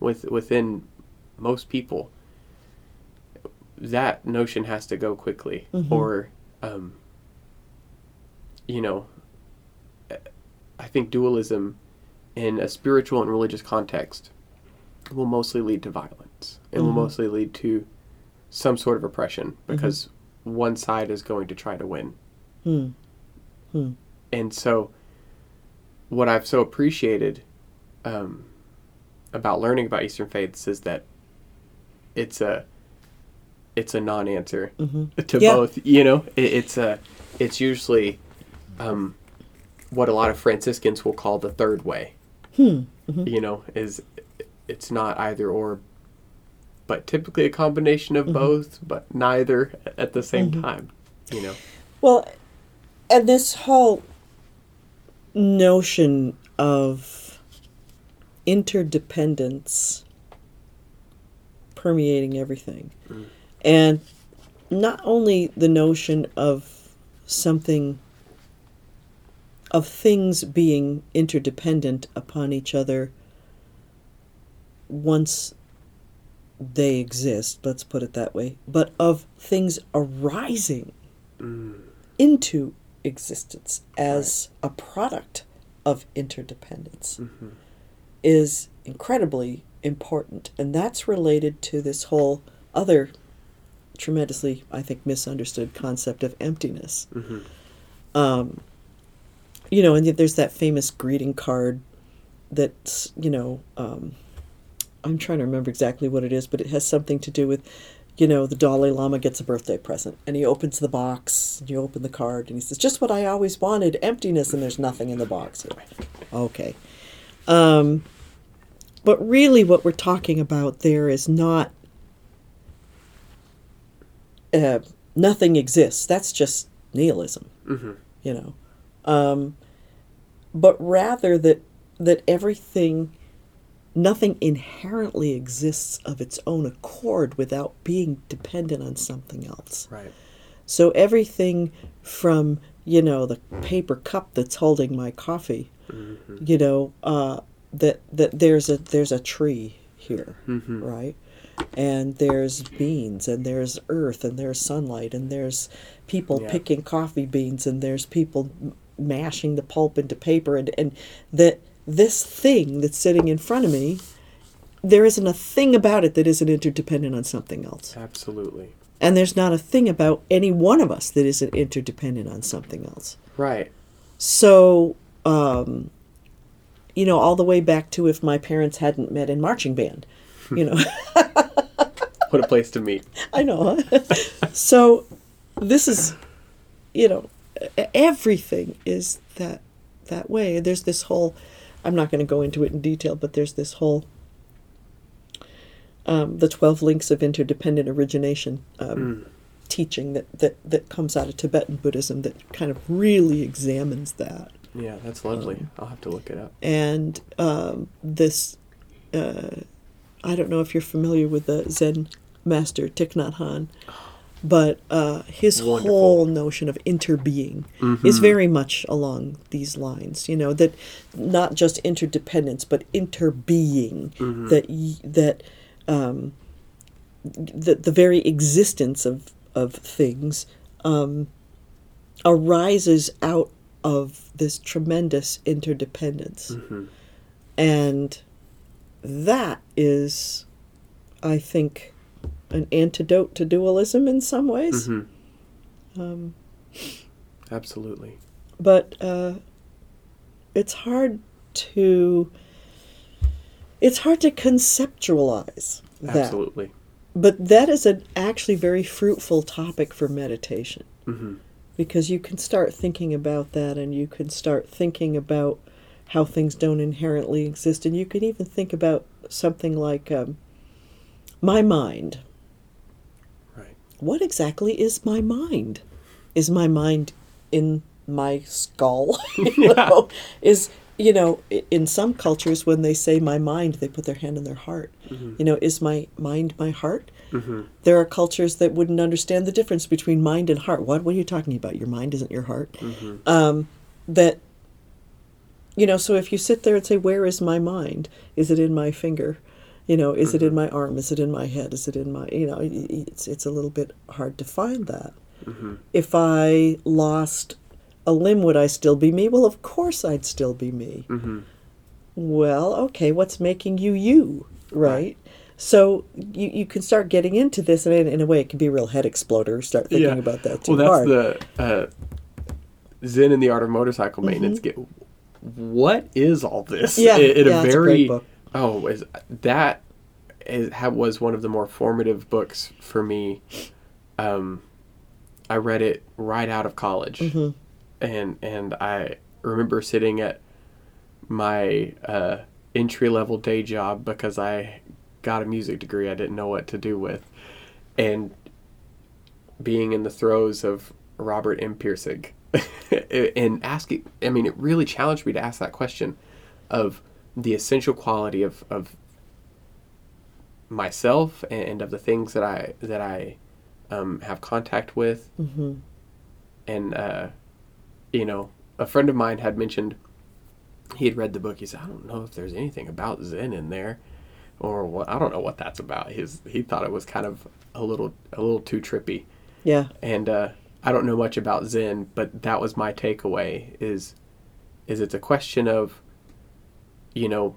with within most people, that notion has to go quickly, mm-hmm. or um, you know, I think dualism in a spiritual and religious context will mostly lead to violence. It will mm-hmm. mostly lead to some sort of oppression mm-hmm. because one side is going to try to win. Hmm. Hmm. And so, what I've so appreciated um, about learning about Eastern faiths is that it's a it's a non-answer mm-hmm. to Yeah. both. You know, it, it's a it's usually um, what a lot of Franciscans will call the third way. Hmm. You know, is it's not either or, but typically a combination of mm-hmm. both, but neither at the same mm-hmm. time. You know. Well, and this whole notion of interdependence permeating everything. Mm. And not only the notion of something, of things being interdependent upon each other once they exist, let's put it that way, but of things arising into existence as a product of interdependence is incredibly important. And that's related to this whole other tremendously, I think, misunderstood concept of emptiness. Um, you know, and there's that famous greeting card that's, you know, um, I'm trying to remember exactly what it is, but it has something to do with, you know, the Dalai Lama gets a birthday present and he opens the box, and you open the card, and he says, Just what I always wanted emptiness, and there's nothing in the box. Okay. Um, but really, what we're talking about there is not uh, nothing exists. That's just nihilism, you know. Um, but rather that that everything, nothing inherently exists of its own accord without being dependent on something else. Right. So everything from you know the paper cup that's holding my coffee, you know uh, that that there's a there's a tree here, right? And there's beans, and there's earth, and there's sunlight, and there's people Yeah. picking coffee beans, and there's people m- mashing the pulp into paper, and and that this thing that's sitting in front of me, there isn't a thing about it that isn't interdependent on something else. Absolutely. And there's not a thing about any one of us that isn't interdependent on something else. Right. So, um, you know, all the way back to if my parents hadn't met in marching band, you know, What a place to meet. I know. Huh? so, this is, you know, everything is that that way. There's this whole I'm not going to go into it in detail, but there's this whole um, the 12 links of interdependent origination um, teaching that, that, that comes out of Tibetan Buddhism that kind of really examines that. Yeah, that's lovely. I'll have to look it up. And um, this, uh, I don't know if you're familiar with the Zen master Thich Nhat Hanh, but uh, his Wonderful. whole notion of interbeing is very much along these lines. You know that not just interdependence, but interbeing. That y- that um, the the very existence of of things um, arises out of this tremendous interdependence, and that is, I think, an antidote to dualism in some ways. Absolutely. but uh, it's hard to it's hard to conceptualize that Absolutely. but that is an actually very fruitful topic for meditation Mm-hmm. because you can start thinking about that and you can start thinking about how things don't inherently exist and you can even think about something like um, my mind. What exactly is my mind? Is my mind in my skull? you know, is you know, in some cultures when they say my mind, they put their hand on their heart. Mm-hmm. You know, is my mind my heart? Mm-hmm. There are cultures that wouldn't understand the difference between mind and heart. What? What are you talking about? Your mind isn't your heart. Mm-hmm. Um, that you know, so if you sit there and say, "Where is my mind? Is it in my finger? You know, is it in my arm? Is it in my head? Is it in my?" You know, it's it's a little bit hard to find that. If I lost a limb, would I still be me? Well, of course I'd still be me. Well, okay, what's making you you, right? So you, you can start getting into this, and in, in a way, it can be a real head exploder. Start thinking about that too well, that's hard. the uh, Zen in the Art of Motorcycle Maintenance. Get what is all this? Mm-hmm. Yeah, in yeah, a it's a very. Oh, is that is, was one of the more formative books for me. Um, I read it right out of college, Mm-hmm. and and I remember sitting at my uh, entry level day job because I got a music degree I didn't know what to do with, and being in the throes of Robert M. Pirsig and asking, I mean, it really challenged me to ask that question of the essential quality of, of myself and of the things that I that I um, have contact with, Mm-hmm. and uh, you know, a friend of mine had mentioned he had read the book. He said, "I don't know if there's anything about Zen in there, or what. I don't know what that's about." His he thought it was kind of a little a little too trippy, yeah, and uh, I don't know much about Zen, but that was my takeaway. Is is it's a question of, you know,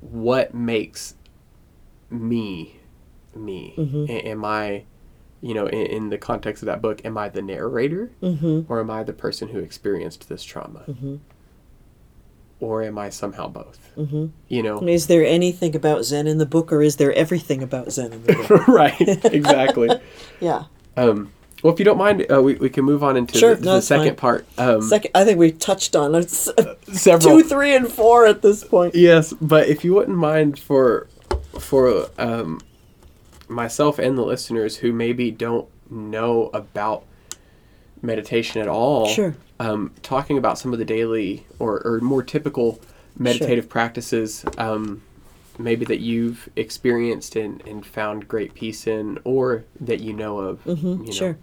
what makes me me? A- am I, you know, in, in the context of that book, am I the narrator, mm-hmm. or am I the person who experienced this trauma? Or am I somehow both? Mm-hmm. You know, Is there anything about Zen in the book, or is there everything about Zen in the book? right? Exactly. yeah. Um, well, if you don't mind, uh, we, we can move on into Sure, the, no, the second fine. part. Um, Second, I think we touched on it. Several. two, three, and four at this point. Yes, but if you wouldn't mind for for um, myself and the listeners who maybe don't know about meditation at all, Sure. um, talking about some of the daily or, or more typical meditative practices, um, maybe that you've experienced and, and found great peace in, or that you know of. you know. Mm-hmm, Sure.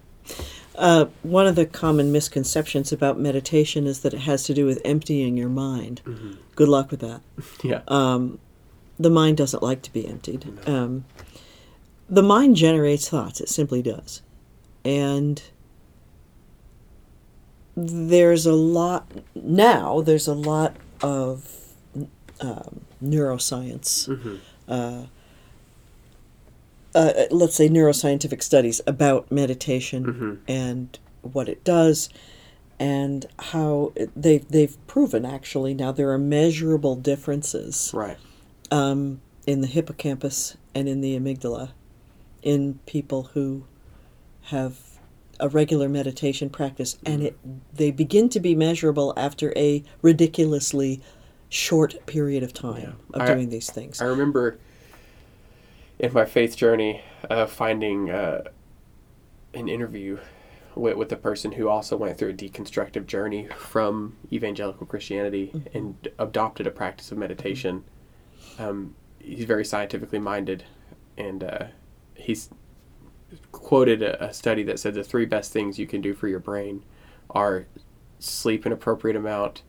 Uh, one of the common misconceptions about meditation is that it has to do with emptying your mind. Good luck with that. Yeah. Um, the mind doesn't like to be emptied. Um, the mind generates thoughts, it simply does. And there's a lot, now, there's a lot of um, neuroscience. Uh, uh, let's say neuroscientific studies about meditation and what it does and how it, they, they've proven actually now there are measurable differences right. um, in the hippocampus and in the amygdala in people who have a regular meditation practice and it they begin to be measurable after a ridiculously short period of time Yeah. of I- doing these things. I remember in my faith journey uh, finding uh, an interview with, with a person who also went through a deconstructive journey from evangelical Christianity Mm-hmm. and adopted a practice of meditation. Um, he's very scientifically minded, and uh, he's quoted a, a study that said the three best things you can do for your brain are sleep an appropriate amount,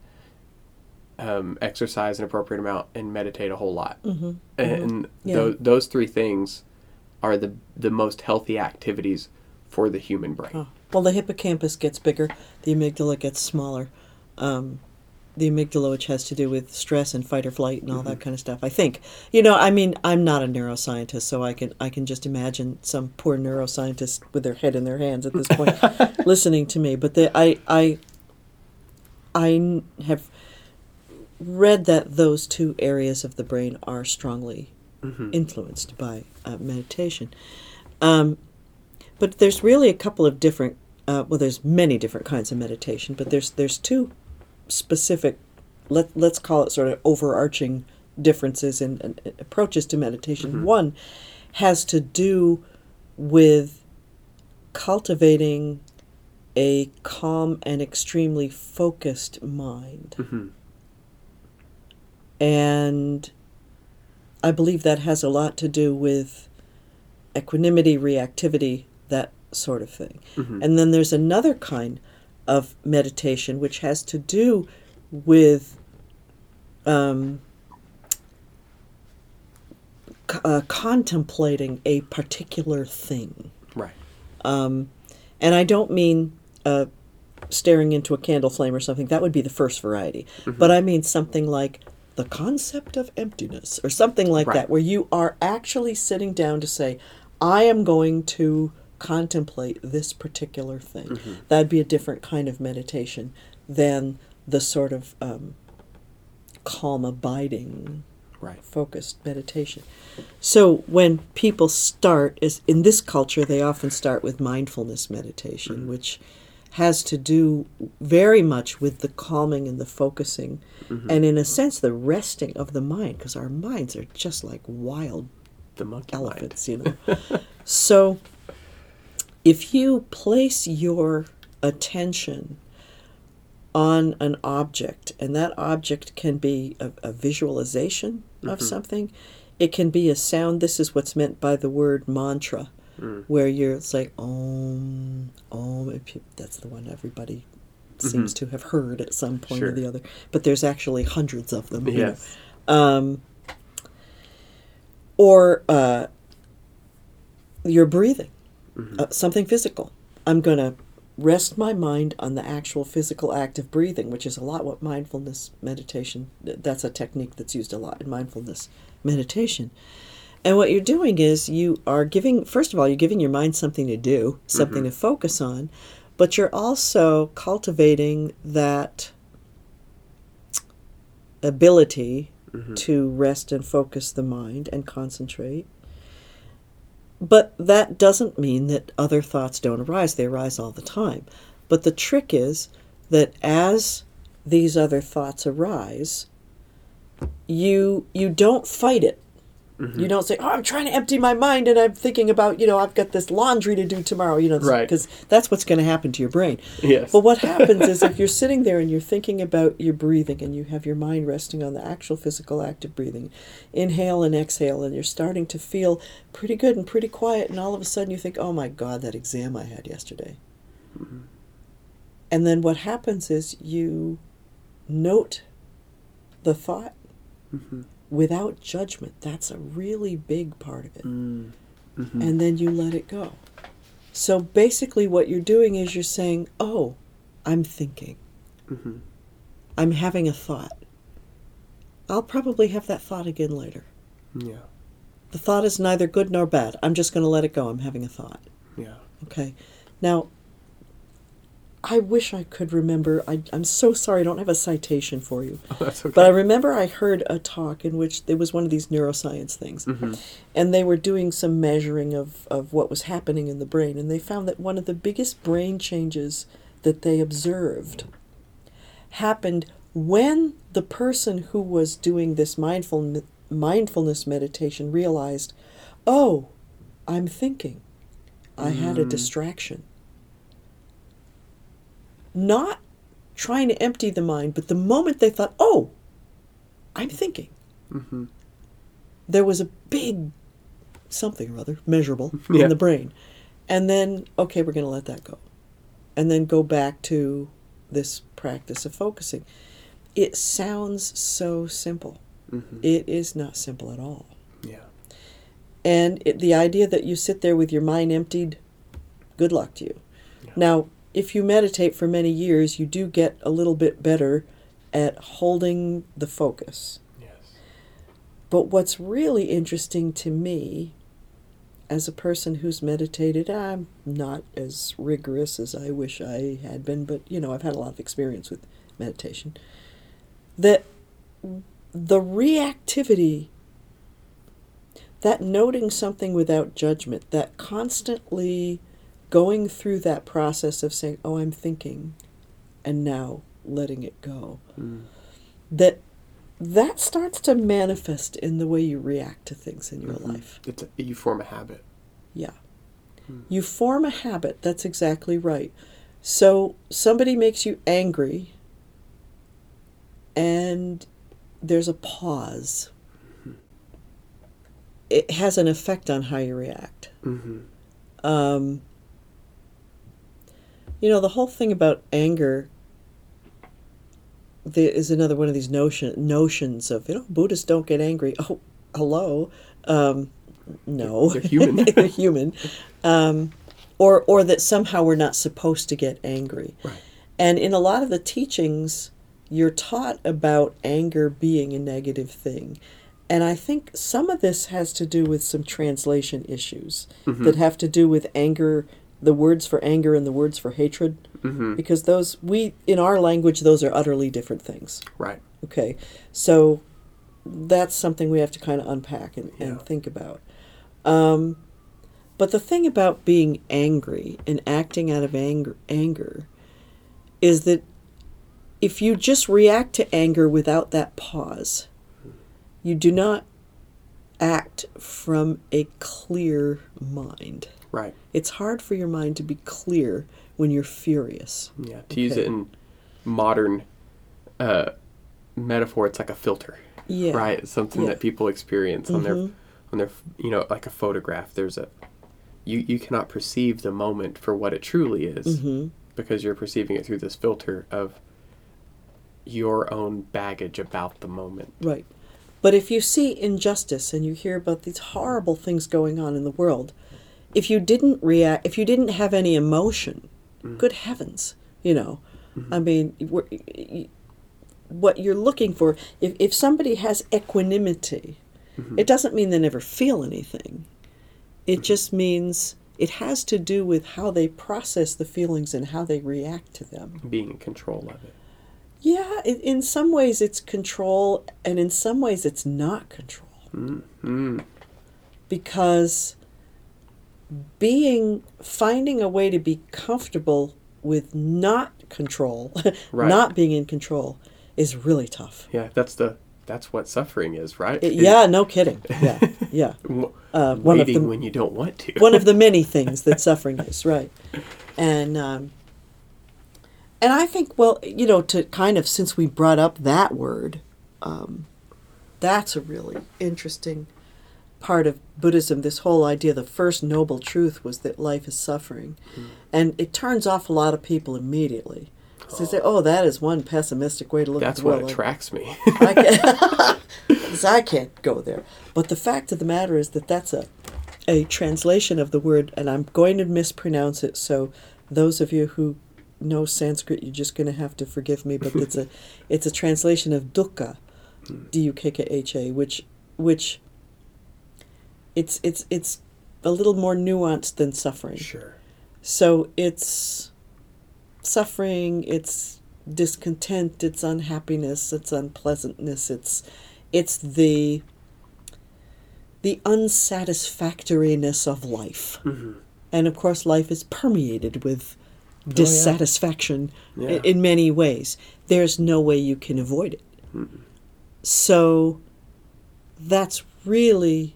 um, exercise an appropriate amount, and meditate a whole lot. Mm-hmm. And Yeah. tho- those three things are the the most healthy activities for the human brain. Oh. Well, the hippocampus gets bigger, the amygdala gets smaller. Um, the amygdala, which has to do with stress and fight or flight and all that kind of stuff. I think, you know, I mean, I'm not a neuroscientist, so I can I can just imagine some poor neuroscientist with their head in their hands at this point, listening to me. But the, I I I have read that those two areas of the brain are strongly influenced by uh, meditation. Um, but there's really a couple of different. Uh, well, there's many different kinds of meditation, but there's there's two specific. Let let's call it sort of overarching differences in, in approaches to meditation. One has to do with cultivating a calm and extremely focused mind. And I believe that has a lot to do with equanimity, reactivity, that sort of thing. And then there's another kind of meditation which has to do with um, c- uh, contemplating a particular thing. Right. Um, and I don't mean uh, staring into a candle flame or something. That would be the first variety. But I mean something like the concept of emptiness or something like Right. that, where you are actually sitting down to say, I am going to contemplate this particular thing. That'd be a different kind of meditation than the sort of um, calm abiding Right. focused meditation. So when people start, is in this culture, they often start with mindfulness meditation, which has to do very much with the calming and the focusing, mm-hmm. and in a sense, the resting of the mind, because our minds are just like wild The monkey elephants, you know. so if you place your attention on an object, and that object can be a, a visualization of mm-hmm. something, it can be a sound. This is what's meant by the word mantra, where you're it's like om om. That's the one everybody seems to have heard at some point or the other. But there's actually hundreds of them. you know Yes. um, or uh, your breathing, uh, something physical. I'm going to rest my mind on the actual physical act of breathing, which is a lot what mindfulness meditation. That's a technique that's used a lot in mindfulness meditation. And what you're doing is you are giving, first of all, you're giving your mind something to do, something mm-hmm. to focus on, but you're also cultivating that ability mm-hmm. to rest and focus the mind and concentrate. But that doesn't mean that other thoughts don't arise. They arise all the time. But the trick is that as these other thoughts arise, you you don't fight it. Mm-hmm. You don't say, "Oh, I'm trying to empty my mind and I'm thinking about, you know, I've got this laundry to do tomorrow," you know, Right. because that's what's going to happen to your brain. Yes. But what happens is if you're sitting there and you're thinking about your breathing and you have your mind resting on the actual physical act of breathing, inhale and exhale, and you're starting to feel pretty good and pretty quiet, and all of a sudden you think, oh my God, that exam I had yesterday. Mm-hmm. And then what happens is you note the thought mm-hmm. Without judgment. That's a really big part of it. Mm. Mm-hmm. And then you let it go. So basically, what you're doing is you're saying, Oh, I'm thinking. Mm-hmm. I'm having a thought. I'll probably have that thought again later. Yeah. The thought is neither good nor bad. I'm just going to let it go. I'm having a thought. Yeah. Okay. Now, I wish I could remember. I, I'm so sorry, I don't have a citation for you. That's okay. But I remember I heard a talk in which there was one of these neuroscience things. Mm-hmm. And they were doing some measuring of, of what was happening in the brain. And they found that one of the biggest brain changes that they observed happened when the person who was doing this mindful, mindfulness meditation realized, oh, I'm thinking, I had a mm. distraction. Not trying to empty the mind, but the moment they thought, oh, I'm thinking, Mm-hmm. there was a big something or other measurable Yeah. in the brain. And then, okay, we're going to let that go. And then go back to this practice of focusing. It sounds so simple. Mm-hmm. It is not simple at all. Yeah. And it, the idea that you sit there with your mind emptied, good luck to you. Yeah. Now, if you meditate for many years, you do get a little bit better at holding the focus. Yes. But what's really interesting to me, as a person who's meditated, I'm not as rigorous as I wish I had been, but you know, I've had a lot of experience with meditation. That the reactivity, that noting something without judgment, that constantly going through that process of saying, oh, I'm thinking, and now letting it go, Mm. that that starts to manifest in the way you react to things in your Mhm. life. It's a, you form a habit. Yeah. Hmm. You form a habit. That's exactly right. So somebody makes you angry, and there's a pause. It has an effect on how you react. Mm-hmm. Um, you know, the whole thing about anger there is another one of these notion notions of you know Buddhists don't get angry. Oh, hello, um, no, They're human. they're human, um, or or that somehow we're not supposed to get angry. Right. And in a lot of the teachings, you're taught about anger being a negative thing. And I think some of this has to do with some translation issues Mm-hmm. that have to do with anger, the words for anger and the words for hatred, Mm-hmm. because those, we, in our language, those are utterly different things. Right. Okay. So that's something we have to kind of unpack and, and think about. Um, but the thing about being angry and acting out of anger, anger is that if you just react to anger without that pause, you do not act from a clear mind. Right. It's hard for your mind to be clear when you're furious. Yeah. To use it in modern uh, metaphor, it's like a filter. Yeah. Right. It's something Yeah. that people experience on their Mhm. on their you know like a photograph. There's a you you cannot perceive the moment for what it truly is hmm because you're perceiving it through this filter of your own baggage about the moment. Right. But if you see injustice and you hear about these horrible things going on in the world, if you didn't react, if you didn't have any emotion, good heavens, you know, I mean, we're- y- y- what you're looking for, if, if somebody has equanimity, it doesn't mean they never feel anything. It just means it has to do with how they process the feelings and how they react to them. Being in control of it. Yeah, in, in some ways it's control, and in some ways it's not control. Mm. Mm. Because being, finding a way to be comfortable with not control, Right. not being in control, is really tough. Yeah, that's the that's what suffering is, right? It- yeah, no kidding. Yeah, yeah. Uh, one of waiting the when you don't want to. one of the many things that suffering is, right? And um, and I think, well, you know, to kind of since we brought up that word, um, that's a really interesting part of Buddhism. This whole idea, the first noble truth was that life is suffering, hmm. and it turns off a lot of people immediately. So they say, "Oh, that is one pessimistic way to look that's at the what world." attracts me. I can't, I can't go there. But the fact of the matter is that that's a, a translation of the word, and I'm going to mispronounce it. So those of you who know Sanskrit, you're just going to have to forgive me. But it's a it's a translation of dukkha, hmm. d u k k h a, which which it's it's it's a little more nuanced than suffering. sure. So it's suffering, it's discontent, it's unhappiness, it's unpleasantness, it's it's the the unsatisfactoriness of life. hmm And of course life is permeated with dissatisfaction Yeah. i- in many ways. There's no way you can avoid it. So that's really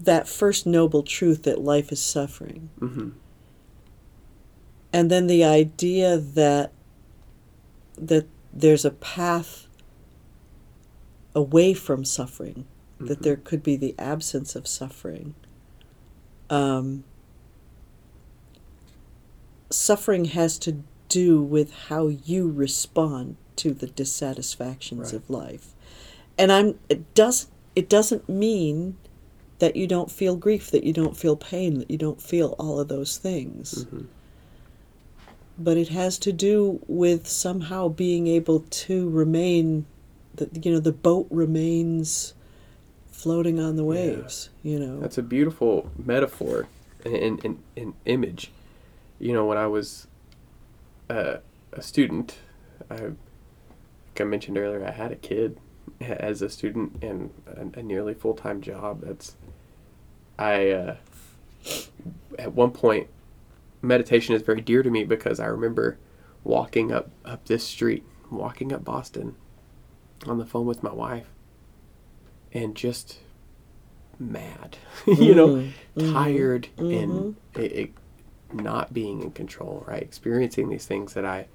that first noble truth that life is suffering. Mhm. And then the idea that that there's a path away from suffering, that there could be the absence of suffering. Um, suffering has to do with how you respond to the dissatisfactions Right. of life. And I'm it does it doesn't mean that you don't feel grief, that you don't feel pain, that you don't feel all of those things. But it has to do with somehow being able to remain that you know the boat remains floating on the waves, you know. That's a beautiful metaphor and, and image. You know, when I was uh, a student, I, like I mentioned earlier, I had a kid as a student and a, a nearly full time job. That's I uh, at one point meditation is very dear to me because I remember walking up up this street, walking up Boston, on the phone with my wife, and just mad, you know, mm-hmm. Mm-hmm. tired and mm-hmm. it, it not being in control, right? Experiencing these things that I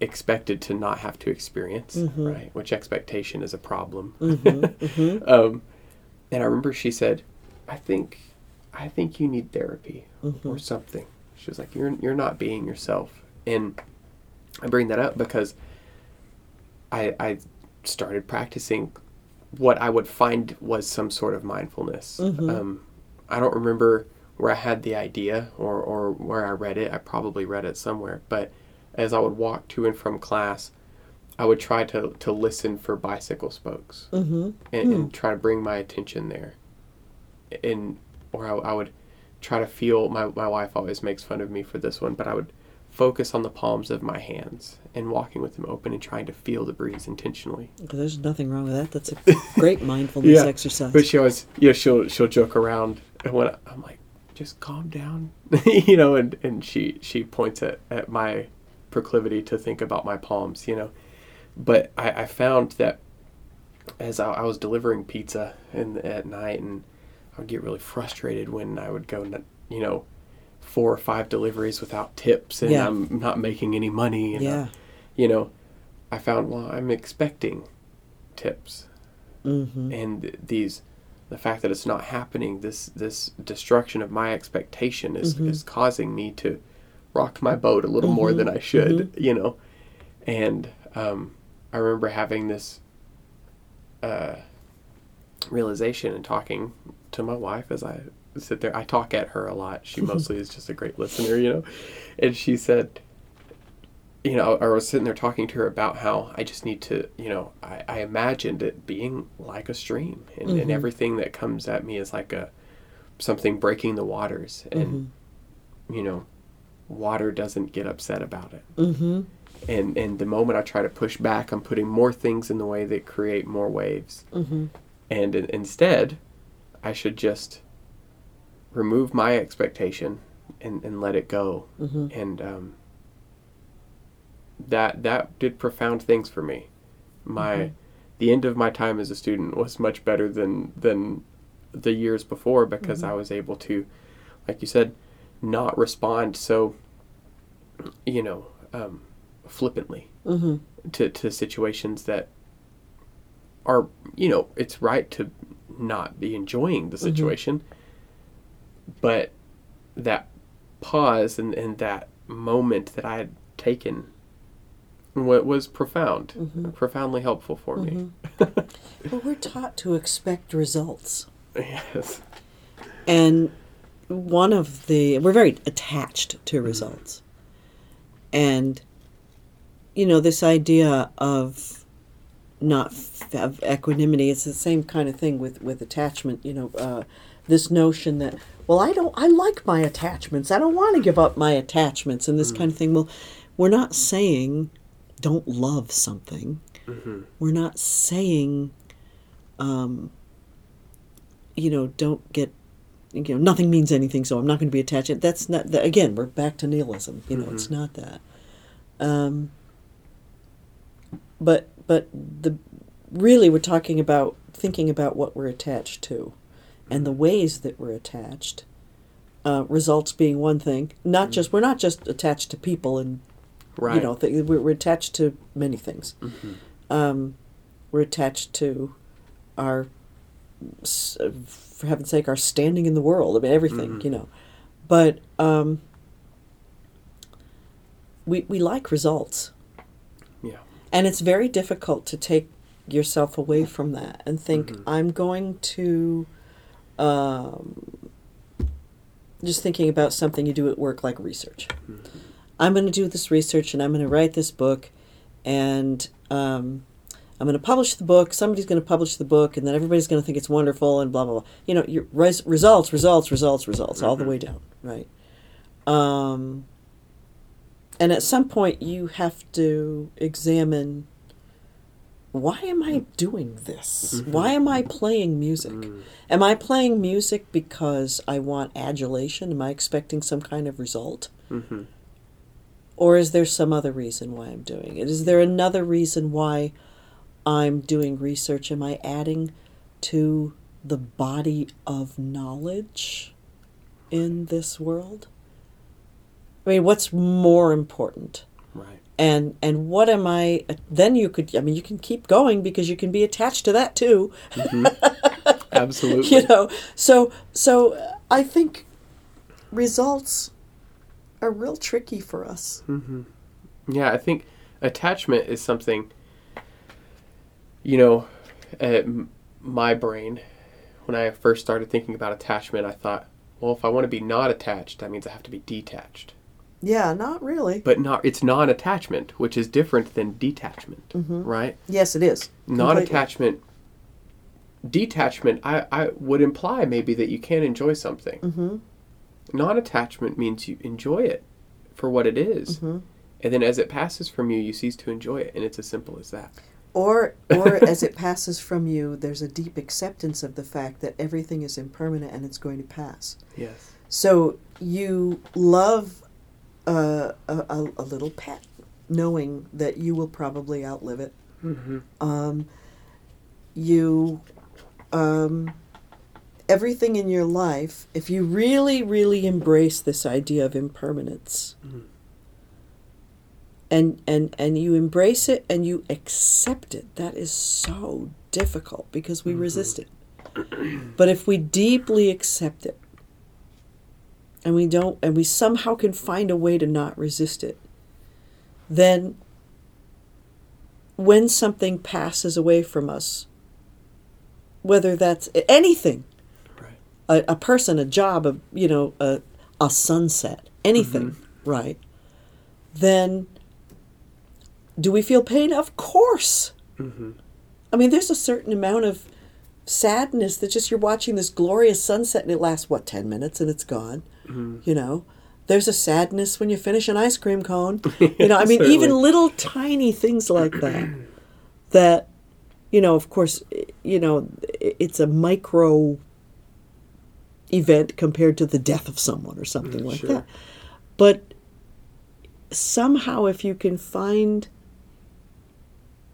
expected to not have to experience, right? Which expectation is a problem. um, and I remember she said, "I think, I think you need therapy or something." She was like, "You're you're not being yourself," and I bring that up because I I started practicing what I would find was some sort of mindfulness. Um, I don't remember where I had the idea or, or where I read it. I probably read it somewhere. But as I would walk to and from class, I would try to, to listen for bicycle spokes Mm-hmm. and, and try to bring my attention there. And or I, I would try to feel. My my wife always makes fun of me for this one, but I would focus on the palms of my hands and walking with them open and trying to feel the breeze intentionally. There's nothing wrong with that. That's a great mindfulness exercise. But she always, you know, she'll she'll joke around, and when I, I'm like, just calm down, you know, and and she she points at at my proclivity to think about my palms, you know, but I, I found that as I, I was delivering pizza in at night, and I would get really frustrated when I would go, you know. Four or five deliveries without tips, and Yeah. I'm not making any money. And I- yeah. you know, I found well, I'm expecting tips, Mm-hmm. and these, the fact that it's not happening, this this destruction of my expectation is Mm-hmm. is causing me to rock my boat a little more than I should, you know, and um, I remember having this uh, realization and talking to my wife as I sit there. I talk at her a lot. She mostly is just a great listener, you know, and she said you know, I was sitting there talking to her about how I just need to, you know, I, I imagined it being like a stream, and, and everything that comes at me is like a something breaking the waters, and you know, water doesn't get upset about it. Mm-hmm. And and the moment I try to push back, I'm putting more things in the way that create more waves. Mm-hmm. And in, instead, I should just remove my expectation and, and let it go. Mm-hmm. And um, that that did profound things for me. My the end of my time as a student was much better than than the years before because I was able to, like you said, not respond so, you know, um, flippantly Mm-hmm. to, to situations that are you know it's right to not be enjoying the mm-hmm. situation. But that pause and, and that moment that i had taken what was profound mm-hmm. profoundly helpful for me. Mm-hmm. But we're taught to expect results. yes. And one of the, we're very attached to results. And, you know, this idea of not f- of equanimity, it's the same kind of thing with, with attachment, you know, uh, this notion that, well, I don't, I like my attachments. I don't want to give up my attachments and this kind of thing. Well, we're not saying don't love something. We're not saying, um, you know, don't get you know nothing means anything, so I'm not going to be attached. That's not that, again. We're back to nihilism. You know, it's not that. Um, but but the really we're talking about thinking about what we're attached to, and the ways that we're attached. Uh, results being one thing, not just we're not just attached to people and Right. you know th- we're, we're attached to many things. Um, we're attached to our, for heaven's sake, our standing in the world. I mean everything, you know, but um, we we like results. And it's very difficult to take yourself away from that and think, I'm going to, um, just thinking about something you do at work like research. I'm going to do this research and I'm going to write this book and um, I'm going to publish the book. Somebody's going to publish the book and then everybody's going to think it's wonderful and blah, blah, blah. You know, your res- results, results, results, results, all the way down, right? Um, and at some point, you have to examine why am I doing this? Why am I playing music? Am I playing music because I want adulation? Am I expecting some kind of result? Mm-hmm. Or is there some other reason why I'm doing it? Is there another reason why I'm doing research? Am I adding to the body of knowledge in this world? I mean, what's more important? Right. and and what am i then you could i mean you can keep going because you can be attached to that too Absolutely. you know so so uh, i think results are real tricky for us Yeah, I think attachment is something, you know, m- my brain, when I first started thinking about attachment, I thought, well, if I want to be not attached, that means I have to be detached. Yeah not really But not it's non-attachment, which is different than detachment, right? yes it is Non-attachment, detachment, I, I would imply maybe that you can't enjoy something. mm-hmm. Non-attachment means you enjoy it for what it is. Mm-hmm. And then as it passes from you, you cease to enjoy it, and it's as simple as that. or or as it passes from you there's a deep acceptance of the fact that everything is impermanent and it's going to pass Yes. So you love a, a, a little pet, knowing that you will probably outlive it. Mm-hmm. Um, you, um, everything in your life, if you really, really embrace this idea of impermanence, and and and you embrace it and you accept it, that is so difficult because we resist it. But if we deeply accept it, and we don't and we somehow can find a way to not resist it. Then when something passes away from us whether that's anything Right. a, a person a job a you know a, a sunset anything right? Then do we feel pain? Of course. Mm-hmm. i mean there's a certain amount of sadness that just you're watching this glorious sunset and it lasts what 10 minutes and it's gone Mm-hmm. you know there's a sadness when you finish an ice cream cone. You know i mean even little tiny things like that that you know of course you know it's a micro event compared to the death of someone or something mm, like sure. that. But somehow if you can find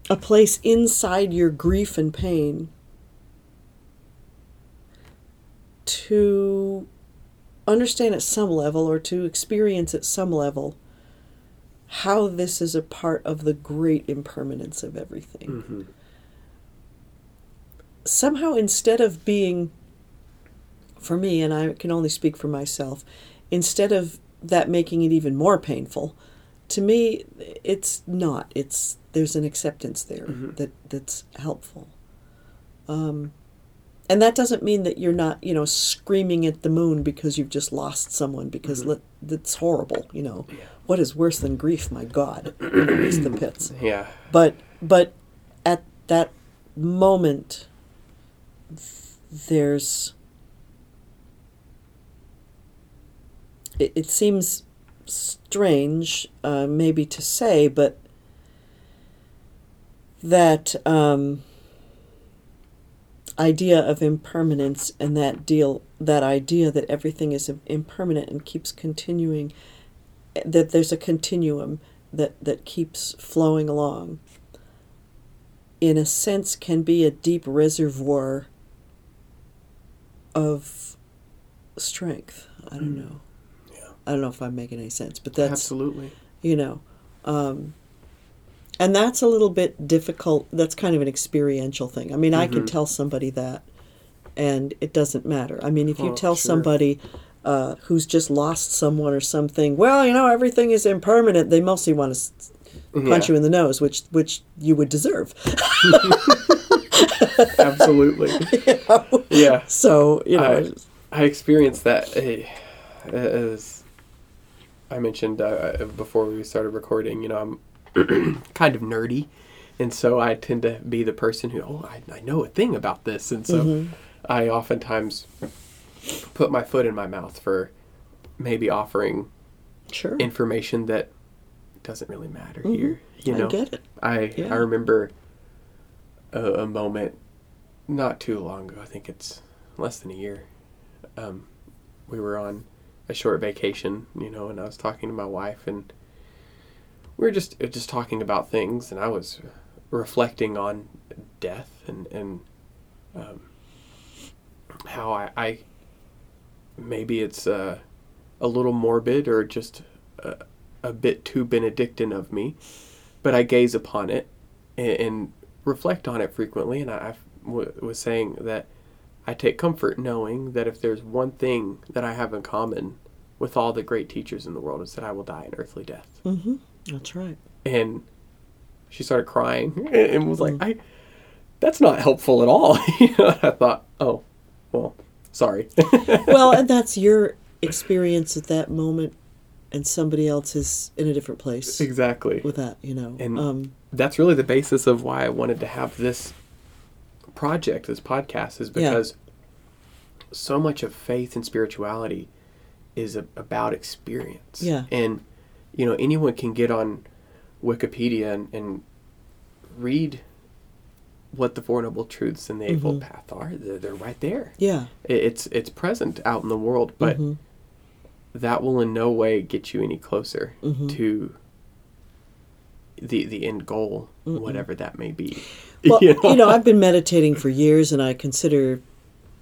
a place inside your grief and pain to understand at some level or to experience at some level how this is a part of the great impermanence of everything. Mm-hmm. Somehow, instead of being, for me, and I can only speak for myself, instead of that making it even more painful, to me, it's not. It's there's an acceptance there that that's helpful. Um, and that doesn't mean that you're not, you know, screaming at the moon because you've just lost someone because let, that's horrible. You know, what is worse than grief? My God, it's the pits. Yeah. But but at that moment, there's. It, it seems strange, uh, maybe to say, but that um, idea of impermanence and that deal that idea that everything is impermanent and keeps continuing that there's a continuum that that keeps flowing along in a sense can be a deep reservoir of strength i don't know Yeah. i don't know if i'm making any sense but that's Absolutely. you know um, and that's a little bit difficult that's kind of an experiential thing i mean i Mm-hmm. could tell somebody that and it doesn't matter i mean if you Oh, tell sure. somebody uh, who's just lost someone or something well you know everything is impermanent they mostly want to punch you in the nose which which you would deserve Absolutely. Yeah. so you know I, I experienced that eh, as I mentioned uh, before we started recording. You know, I'm kind of nerdy, and so I tend to be the person who, oh, I, I know a thing about this, and so I oftentimes put my foot in my mouth for maybe offering sure information that doesn't really matter here. You I know, get it. I Yeah. I remember a, a moment not too long ago. I think it's less than a year. Um, we were on a short vacation, you know, and I was talking to my wife, and we were just uh, just talking about things, and I was reflecting on death and and um, how I, I maybe it's uh, a little morbid or just a, a bit too Benedictine of me, but I gaze upon it and, and reflect on it frequently. And I, I w- was saying that I take comfort knowing that if there's one thing that I have in common with all the great teachers in the world, is that I will die an earthly death. mm-hmm. That's right And she started crying and was like, "I, that's not helpful at all." you know, I thought, "Oh, well, sorry." well, and that's your experience at that moment, and somebody else is in a different place exactly. with that, you know. And- um, that's really the basis of why I wanted to have this project, this podcast, is Yeah. because so much of faith and spirituality is a, about experience. Yeah. And, you know, anyone can get on Wikipedia and, and read what the Four Noble Truths and the Eightfold Path are. They're, they're right there. yeah, It- It's, it's present out in the world, but Mhm. that will in no way get you any closer Mhm. to the the end goal, whatever that may be. well, You know? you know, I've been meditating for years, and I consider,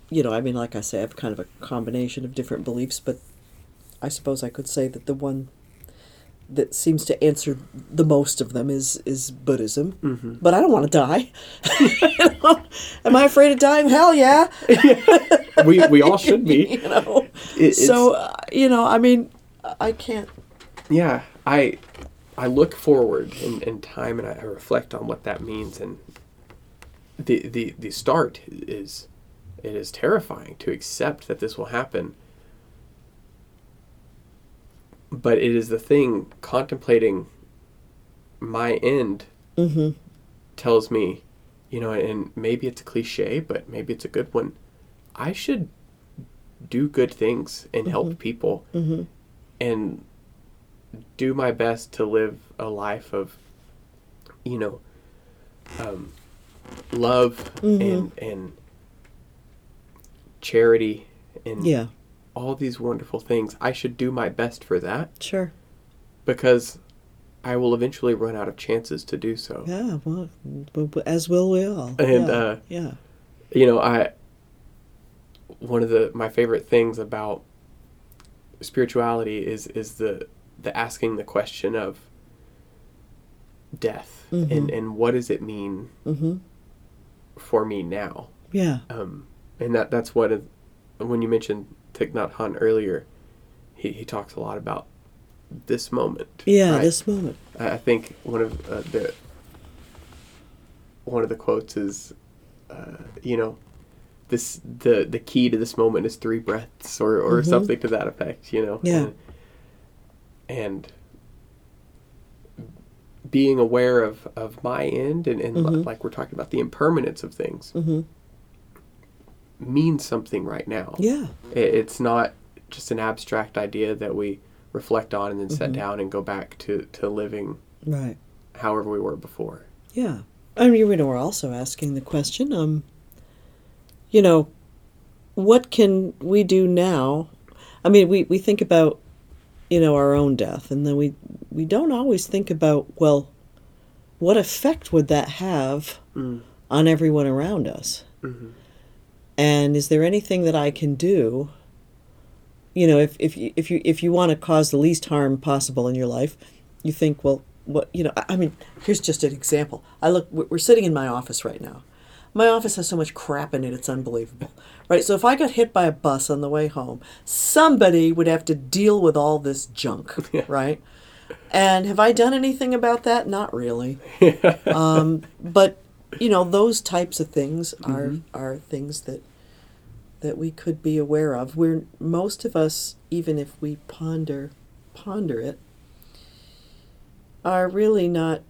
you know, I mean, like I say, I have kind of a combination of different beliefs, but I suppose I could say that the one that seems to answer the most of them is is Buddhism. Mm-hmm. But I don't want to die. You know? Am I afraid of dying? Hell yeah. we we all should be. you know. It- so uh, you know, I mean, I can't. yeah, I I look forward in, in time and I reflect on what that means and the the the start is it is terrifying to accept that this will happen. But it is the thing contemplating my end Mm-hmm. tells me, you know, and maybe it's a cliche, but maybe it's a good one. I should do good things and help people Mm-hmm. and do my best to live a life of, you know, um, love and and charity and Yeah. All these wonderful things. I should do my best for that Sure. because I will eventually run out of chances to do so. Yeah. Well, as will we all. And, yeah. uh, yeah. you know i one of the my favorite things about spirituality is is the the asking the question of death and and what does it mean Mm-hmm. for me now Yeah. um and that that's what when you mentioned Thich Nhat Hanh earlier he, he talks a lot about this moment Yeah. right? This moment. I I think one of uh, the one of the quotes is, uh, you know, this the the key to this moment is three breaths or or Mhm. something to that effect. You know. Yeah. And, and being aware of of my end and and Mhm. like we're talking about the impermanence of things Mm-hmm. Means something right now. Yeah. It, it's not just an abstract idea that we reflect on and then set Mhm. down and go back to to living Right. however we were before. Yeah. I mean, we're also asking the question, um, you know, what can we do now? I mean, we, we think about, you know, our own death, and then we we don't always think about well, what effect would that have Mm. on everyone around us? Mhm. And is there anything that I can do? You know, if if you if you if you want to cause the least harm possible in your life, you think, well, what you know? I I mean, here's just an example. I look. we're sitting in my office right now. My office has so much crap in it; it's unbelievable, right? So if I got hit by a bus on the way home, somebody would have to deal with all this junk, Yeah. right? And have I done anything about that? Not really. um, but you know, those types of things are are things that that we could be aware of. We're most of us, even if we ponder ponder it, are really not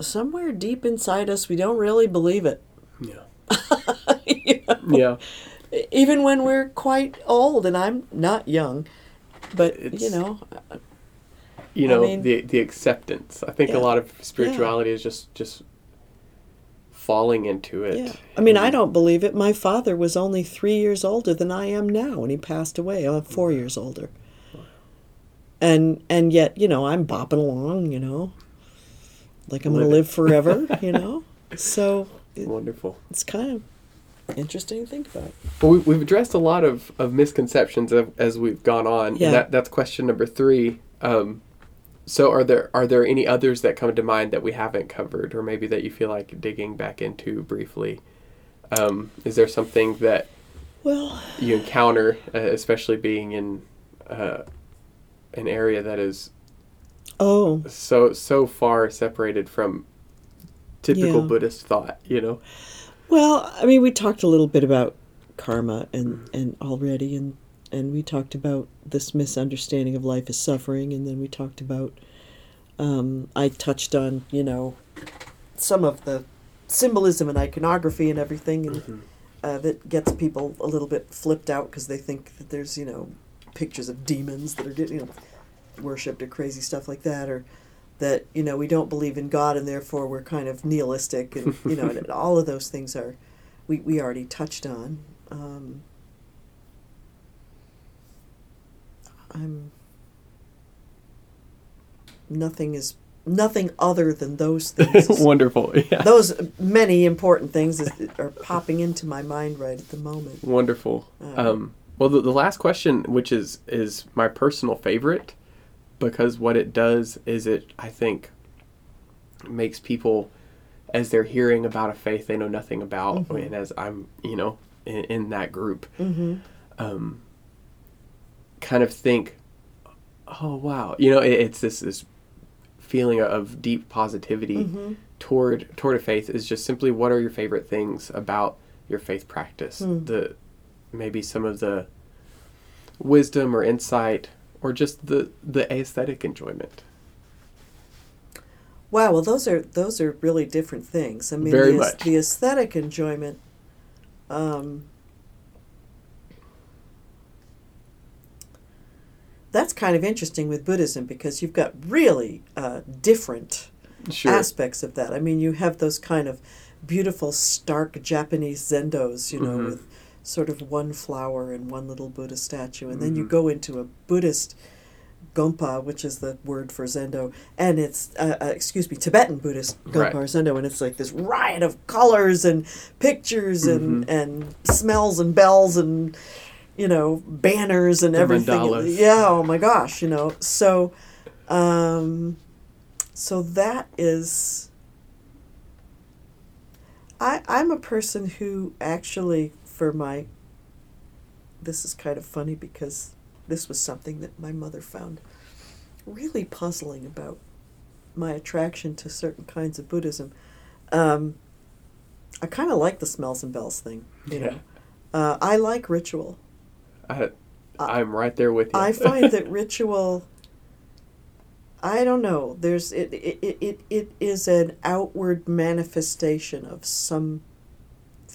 somewhere deep inside us. We don't really believe it. Yeah. You know? Yeah. Even when we're quite old, and I'm not young, but you know, You I know, mean- the the acceptance. I think Yeah. a lot of spirituality is just just falling into it. Yeah. I mean, I don't believe it. My father was only three years older than I am now when he passed away. I'm four years older. And and yet, you know, I'm bopping along, you know, like I'm going to live forever, you know. So it, Wonderful. it's kind of interesting to think about. Well, we, we've addressed a lot of, of misconceptions of, as we've gone on. Yeah. And that, that's question number three. Um, so, are there are there any others that come to mind that we haven't covered, or maybe that you feel like digging back into briefly? Um, is there something that Well, you encounter, uh, especially being in uh, an area that is oh, so so far separated from typical Yeah. Buddhist thought? You know. Well, I mean, we talked a little bit about karma and and already, and and we talked about this misunderstanding of life as suffering, and then we talked about. Um, I touched on you know some of the symbolism and iconography and everything, and uh, that gets people a little bit flipped out because they think that there's you know pictures of demons that are getting you know worshipped or crazy stuff like that, or that you know we don't believe in God and therefore we're kind of nihilistic, and you know and all of those things are we we already touched on. Um, I'm nothing is nothing other than those things. Wonderful. Yeah. those many important things is, are popping into my mind right at the moment. Wonderful. Uh, Um, well, the, the last question, which is is my personal favorite, because what it does is it, I think, makes people, as they're hearing about a faith they know nothing about, Mhm. and as I'm, you know, in, in that group, Mm-hmm. um, kind of think, oh wow, you know, it, it's this this feeling of deep positivity Mm-hmm. toward toward a faith is just simply what are your favorite things about your faith practice Hmm. the maybe some of the wisdom or insight or just the the aesthetic enjoyment Wow, well, those are those are really different things. I mean, Very the, much. the aesthetic enjoyment. Um, that's kind of interesting with Buddhism because you've got really uh, different sure aspects of that. I mean, you have those kind of beautiful, stark Japanese zendos, you know, Mhm. with sort of one flower and one little Buddha statue, and then you Mhm. go into a Buddhist gompa, which is the word for zendo, and it's uh, uh, excuse me, Tibetan Buddhist gompa Right. or zendo, and it's like this riot of colors and pictures and Mhm. and smells and bells and you know banners and The everything. mandalas. Yeah, oh my gosh, you know. So, um, so that is. I I'm a person who actually for my. This is kind of funny because this was something that my mother found really puzzling about my attraction to certain kinds of Buddhism. Um, I kind of like the smells and bells thing. You Yeah. know, uh, I like ritual. I, i'm right there with you I find that ritual. I don't know. There's it. It, it, it, is an outward manifestation of something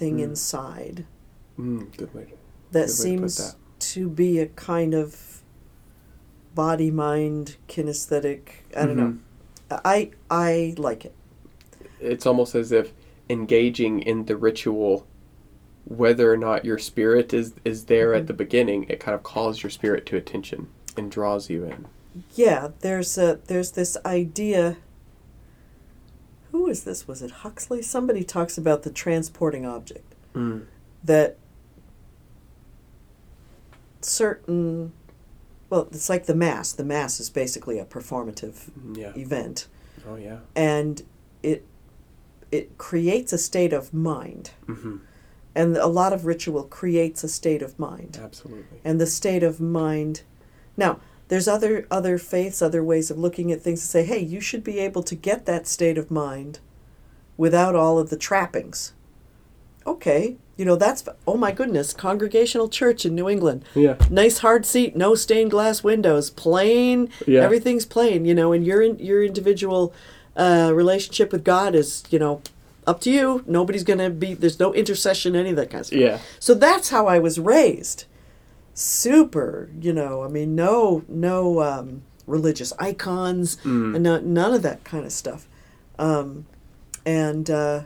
Mm. inside mm, good way that Good way to seems that. to be a kind of body mind kinesthetic. I don't know. Mhm. I I like it. it's almost as if engaging in the ritual whether or not your spirit is is there at the beginning, it kind of calls your spirit to attention and draws you in. Yeah, there's a there's this idea. Who is this? Was it Huxley? Somebody talks about the transporting object Mm. that certain well, it's like the mass. The mass is basically a performative Yeah. event, Oh yeah. and it it creates a state of mind, hmm and a lot of ritual creates a state of mind. Absolutely. and the state of mind. Now, there's other other faiths, other ways of looking at things to say, hey, you should be able to get that state of mind without all of the trappings. Okay, you know that's oh my goodness, congregational church in New England. Yeah. Nice hard seat, no stained glass windows, plain. Yeah. Everything's plain, you know, and your your individual uh, relationship with God is, you know, up to you. Nobody's gonna be. There's no intercession, any of that kind of stuff. Yeah. So that's how I was raised. Super, you know. I mean, no, no um, religious icons, Mm. and no, none of that kind of stuff. Um, and uh,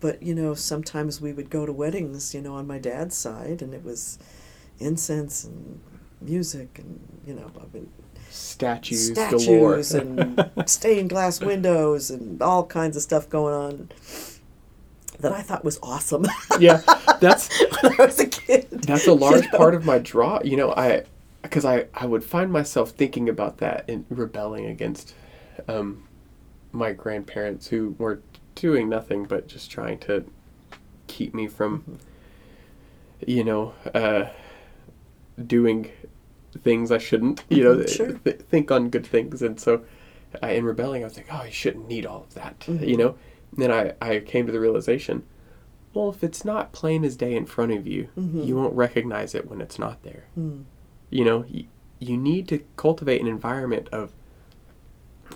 but you know, sometimes we would go to weddings, you know, on my dad's side, and it was incense and music, and you know, I mean, Statues, galore. statues and stained glass windows and all kinds of stuff going on that I thought was awesome yeah. That's when I was a kid. that's a large part of my draw. You know, I because I I would find myself thinking about that and rebelling against um, my grandparents who were doing nothing but just trying to keep me from, you know, uh, doing things I shouldn't. You know, sure. th- think on good things, and so I, in rebelling, I was like, oh, I shouldn't need all of that. Mhm. You know, and then I I came to the realization. Well, if it's not plain as day in front of you, Mhm. you won't recognize it when it's not there. Mm. You know, you, you need to cultivate an environment of,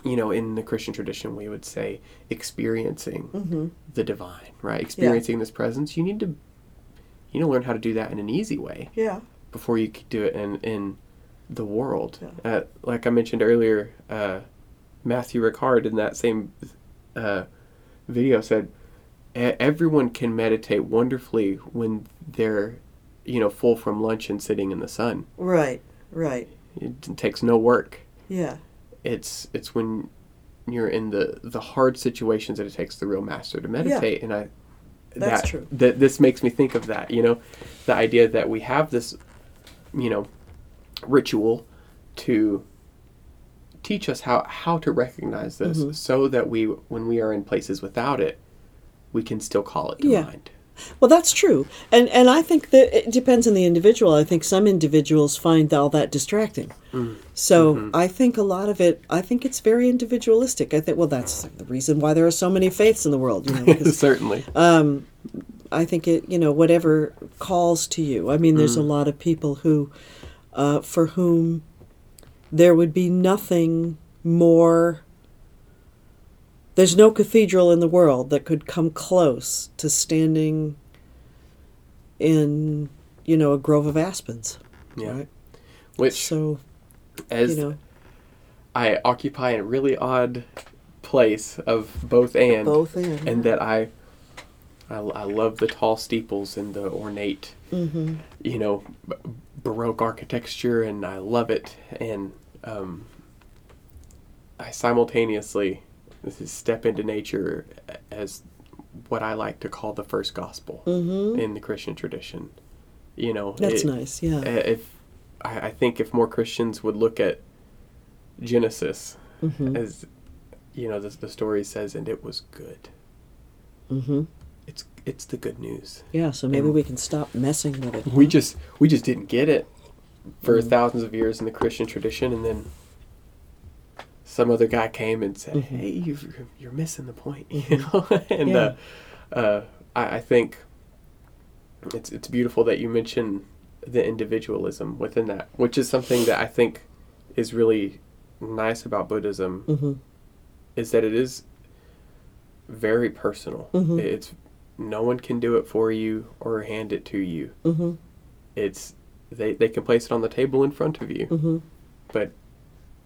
you know, in the Christian tradition, we would say experiencing hmm the divine, right? Experiencing this presence. You need to, you know, learn how to do that in an easy way Yeah. Before you could do it in in the world. Yeah. Uh, like I mentioned earlier, uh, Matthieu Ricard in that same uh, video said, "E- everyone can meditate wonderfully when they're, you know, full from lunch and sitting in the sun. Right. Right. It takes no work. Yeah. It's it's when you're in the the hard situations that it takes the real master to meditate. And I That's that, true. That this makes me think of that. You know, the idea that we have this, you know, ritual to teach us how how to recognize this, Mhm. so that we when we are in places without it, we can still call it to Yeah. mind. Well, that's true, and and I think that it depends on the individual. I think some individuals find all that distracting. Mm. So mm-hmm. I think a lot of it. I think it's very individualistic. I think well, that's the reason why there are so many faiths in the world. You know, because Certainly. Um, I think it, you know, whatever calls to you. I mean, there's a lot of people who, uh, for whom there would be nothing more. There's no cathedral in the world that could come close to standing in, you know, a grove of aspens. Yeah. Right? Which So, as you know, I occupy a really odd place of both and both in. and that I, I I love the tall steeples and the ornate hmm you know baroque architecture and I love it and um, I simultaneously this is step into nature as what I like to call the first gospel hmm in the Christian tradition. You know, That's it- nice. Yeah. uh, If I, I think if more Christians would look at Genesis hmm as you know the, the story says, and it was good. hmm It's the good news. Yeah. So maybe And- we can stop messing with it. We huh? just we just didn't get it for Mm. thousands of years in the Christian tradition, and then some other guy came and said, Mhm. "Hey, you've, you're missing the point," you Mhm. know. and Yeah. uh, uh, I, I think it's it's beautiful that you mention the individualism within that, which is something that I think is really nice about Buddhism Mhm. is that it is very personal. Mhm. It's no one can do it for you or hand it to you. Mhm. It's they, they can place it on the table in front of you, Mhm. but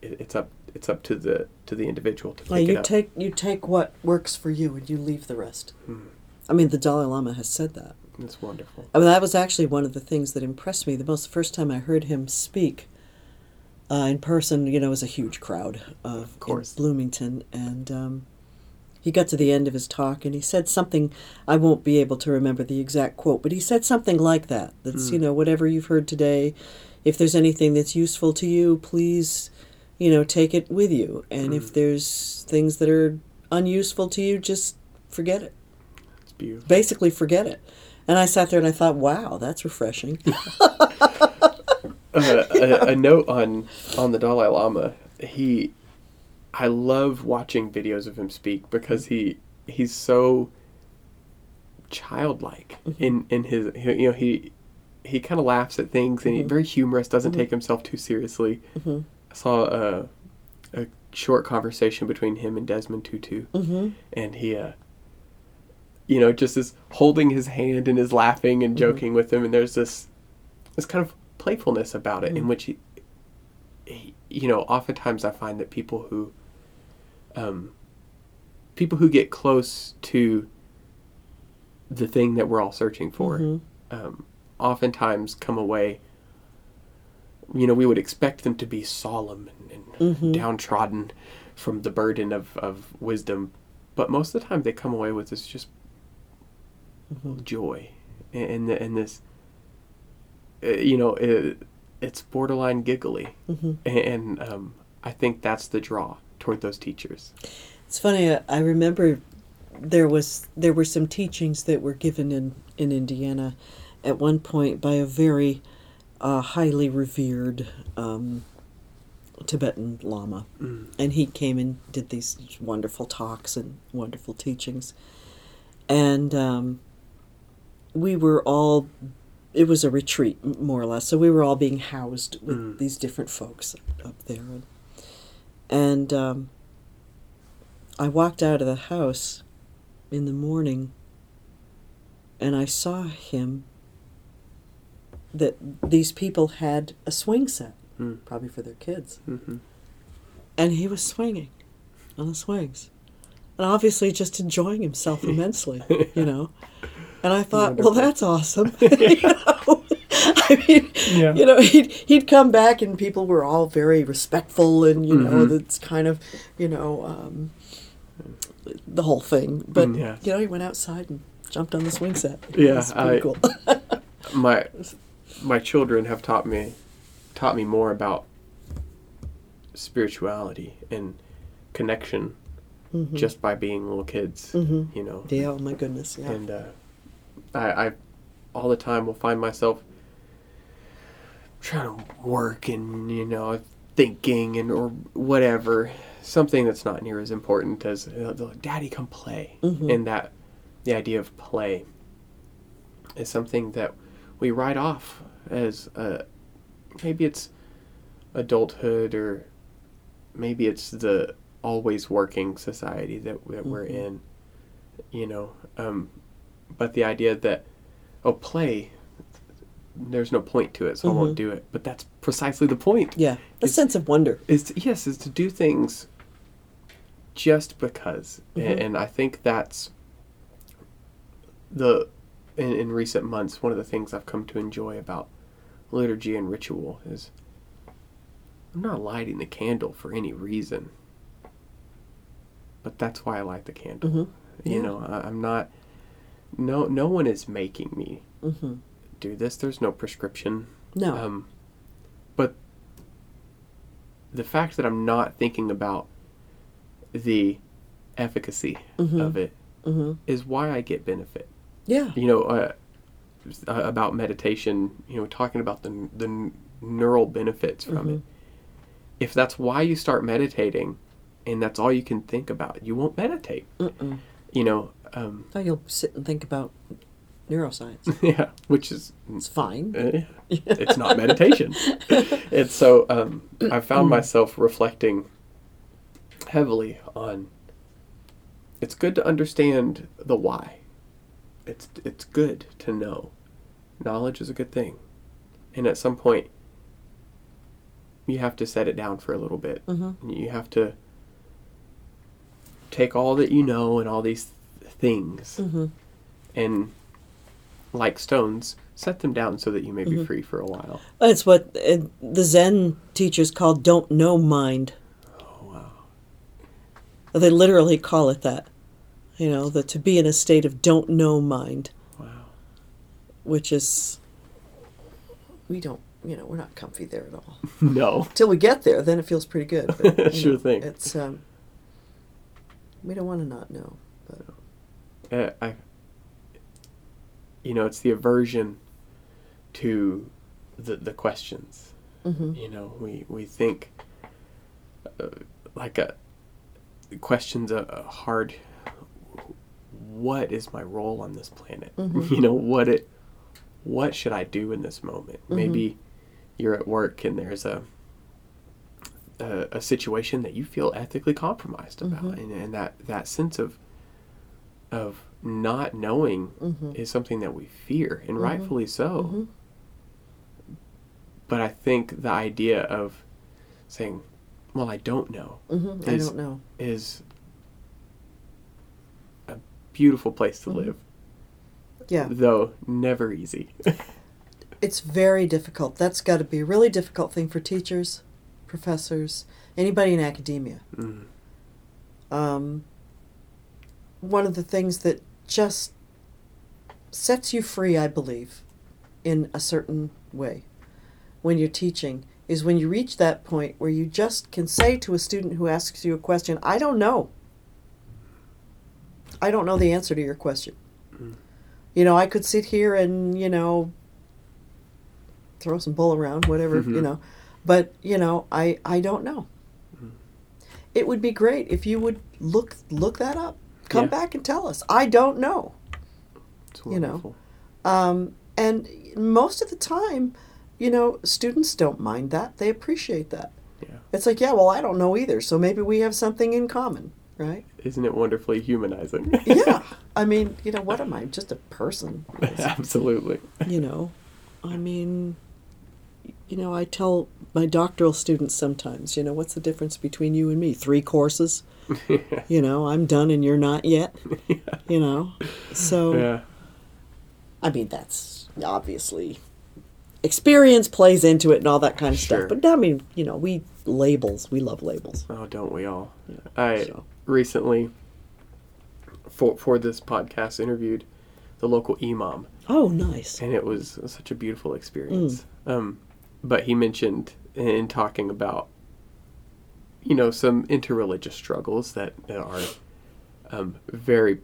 it, it's up it's up to the to the individual to pick Well, you take you take what works for you and you leave the rest. Hmm. I mean, the Dalai Lama has said that. It's wonderful. I mean, that was actually one of the things that impressed me the most. The first time I heard him speak uh, in person, you know, it was a huge crowd of, of course. Bloomington, and um, he got to the end of his talk and he said something. I won't be able to remember the exact quote, but he said something like that. That's you know, whatever you've heard today, if there's anything that's useful to you, please, you know, take it with you, and if there's things that are unuseful to you, just forget it. It's beautiful. Basically, forget it. And I sat there and I thought, wow, that's refreshing. uh, a, a note on on the Dalai Lama. He, I love watching videos of him speak because he he's so childlike mm-hmm. in in his you know he he kind of laughs at things and he's mm-hmm. very humorous. Doesn't mm-hmm. take himself too seriously. I saw a a short conversation between him and Desmond Tutu, and he. Uh, you know, just is holding his hand and is laughing and joking with him, and there's this this kind of playfulness about it in which he, he you know oftentimes i find that people who um people who get close to the thing that we're all searching for um oftentimes come away you know we would expect them to be solemn and, and downtrodden from the burden of, of wisdom. But most of the time they come away with this just a little joy and, and, and this uh, you know, it, it's borderline giggly, and um, I think that's the draw toward those teachers. It's funny. I- remember there was there were some teachings that were given in in Indiana at one point by a very uh, highly revered um, Tibetan Lama, and he came and did these wonderful talks and wonderful teachings, and um, we were all. It was a retreat, more or less. So we were all being housed with these different folks up there, and, and um, I walked out of the house in the morning and I saw him that these people had a swing set, Hmm. probably for their kids. Mhm. And he was swinging on the swings. And obviously just enjoying himself immensely, you know. And I thought, well, that's awesome. you know? I mean, Yeah. you know, he'd, he'd come back and people were all very respectful and, you know, Mhm. that's kind of, you know, um, the whole thing. But, Mm, yes. you know, he went outside and jumped on the swing set. Yeah, pretty I- cool. My my children have taught me taught me more about spirituality and connection just by being little kids. Mhm. You know, yeah, oh my goodness. Yeah. and uh, I, I all the time will find myself trying to work and you know thinking and or whatever something that's not near as important as the- daddy come play Mhm. and that the idea of play is something that we write off as uh, maybe it's adulthood or maybe it's the always working society that, that we're Mhm. in you know um, but the idea that oh play there's no point to it so i won't Mhm. do it but that's precisely the point yeah. The sense of wonder. is to, yes is to do things just because A- Mhm. and, i think that's the in, in recent months one of the things i've come to enjoy about liturgy and ritual is i'm not lighting the candle for any reason but that's why i light the candle hmm you Yeah. know I, i'm not no no one is making me hmm do this there's no prescription No. um, but the fact that I'm not thinking about the efficacy Mhm. of it hmm is why I get benefit. Yeah. You know, uh, uh, about meditation, you know, talking about the, the neural benefits from it. Mhm. If that's why you start meditating and that's all you can think about, you won't meditate. Mm-mm. You know, um, you'll sit and think about neuroscience. yeah, which is It's fine. Uh, it's not meditation. and so um, I found myself reflecting heavily on. It's good to understand the why. It's it's good to know. Knowledge is a good thing, and at some point, you have to set it down for a little bit. Mhm. You have to take all that you know and all these things hmm and like stones, set them down so that you may be free for a while. It's what uh, the Zen teachers call don't know mind. Oh wow. They literally call it that. You know, that to be in a state of don't know mind, Wow. which is we don't, you know, we're not comfy there at all. No. Till we get there, then it feels pretty good. But, Sure know, thing. It's um, we don't want to not know, but uh, I, you know, it's the aversion to the the questions. Mhm. You know, we we think uh, like a questions a, a hard. What is my role on this planet? Mhm. You know what it. What should I do in this moment? Mhm. Maybe you're at work and there's a a, a situation that you feel ethically compromised about, Mhm. and, and that that sense of of not knowing Mhm. is something that we fear, and Mhm. rightfully so. Mhm. But I think the idea of saying, "Well, I don't know," Mhm. I don't know. is a beautiful place to Mhm. live, Yeah, though never easy. it's very difficult. That's got to be a really difficult thing for teachers, professors, anybody in academia. Mm. um, one of the things that just sets you free, I believe, in a certain way when you're teaching is when you reach that point where you just can say to a student who asks you a question, I don't know. I don't know the answer to your question. Mm. You know, I could sit here and, you know, throw some bull around, whatever, you Mhm. know, but, you know, I, I don't know it would be great if you would look look that up. Come Yeah. back and tell us. I don't know. You know. Um, and most of the time, you know, students don't mind that. They appreciate that. Yeah. It's like, yeah, well, I don't know either, so maybe we have something in common, right? Isn't it wonderfully humanizing? yeah. I mean, you know, what am I? Just a person. Absolutely. you know i mean you know i tell my doctoral students sometimes you know what's the difference between you and me three courses you know i'm done and you're not yet you know so yeah. i mean that's obviously experience plays into it and all that kind of Sure. stuff but i mean you know we labels we love labels Oh, don't we all? I so. recently, for for this podcast, interviewed the local imam, oh nice and it was such a beautiful experience. Mm. Um, but he mentioned in talking about, you know, some interreligious struggles that, are um, very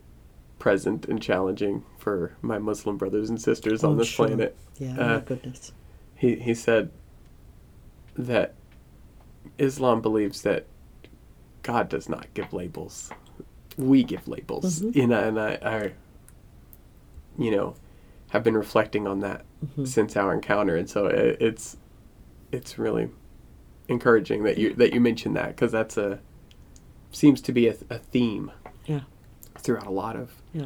present and challenging for my Muslim brothers and sisters on Oh, this sure. planet. yeah Uh, my goodness He he said that Islam believes that God does not give labels. We give labels. Mhm. You know, and I, I you know, have been reflecting on that Mhm. since our encounter, and so it, it's it's really encouraging that you that you mentioned that because that's a seems to be a, a theme yeah throughout a lot of yeah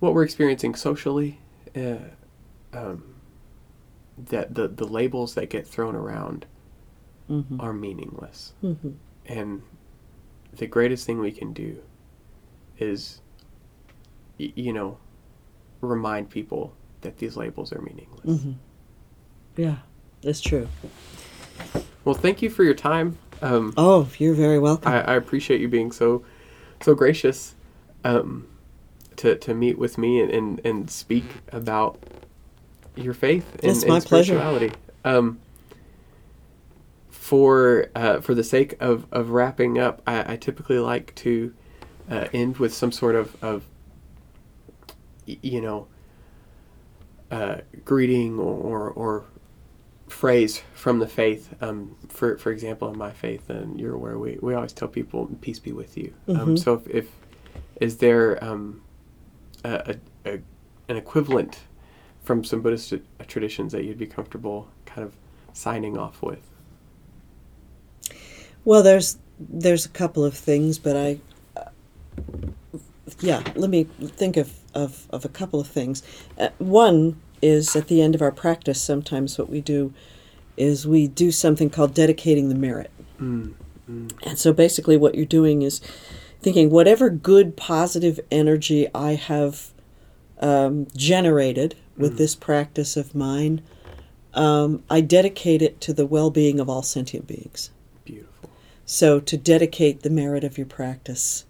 what we're experiencing socially. Uh, um, that the the labels that get thrown around mm-hmm. are meaningless, Mm-hmm. and the greatest thing we can do is, y- you know, remind people that these labels are meaningless. Mm-hmm. yeah that's true Well, thank you for your time. Um, oh you're very welcome I, I appreciate you being so so gracious um, to to meet with me and, and, and speak about your faith and, It's and my pleasure. Um, for uh, for the sake of, of wrapping up, I, I typically like to uh, end with some sort of, of you know uh, greeting or, or phrase from the faith. Um, for for example, in my faith, and you're aware, we, we always tell people, "Peace be with you." Um, Mhm. so, if, if is there um, a, a, a an equivalent from some Buddhist traditions that you'd be comfortable kind of signing off with? Well, there's there's a couple of things, but I, uh, yeah, let me think of, of, of a couple of things. Uh, one is at the end of our practice, sometimes what we do is we do something called dedicating the merit. Mm, mm, And so basically, what you're doing is thinking whatever good, positive energy I have um, generated with this practice of mine, um, I dedicate it to the well being of all sentient beings. Beautiful. So to dedicate the merit of your practice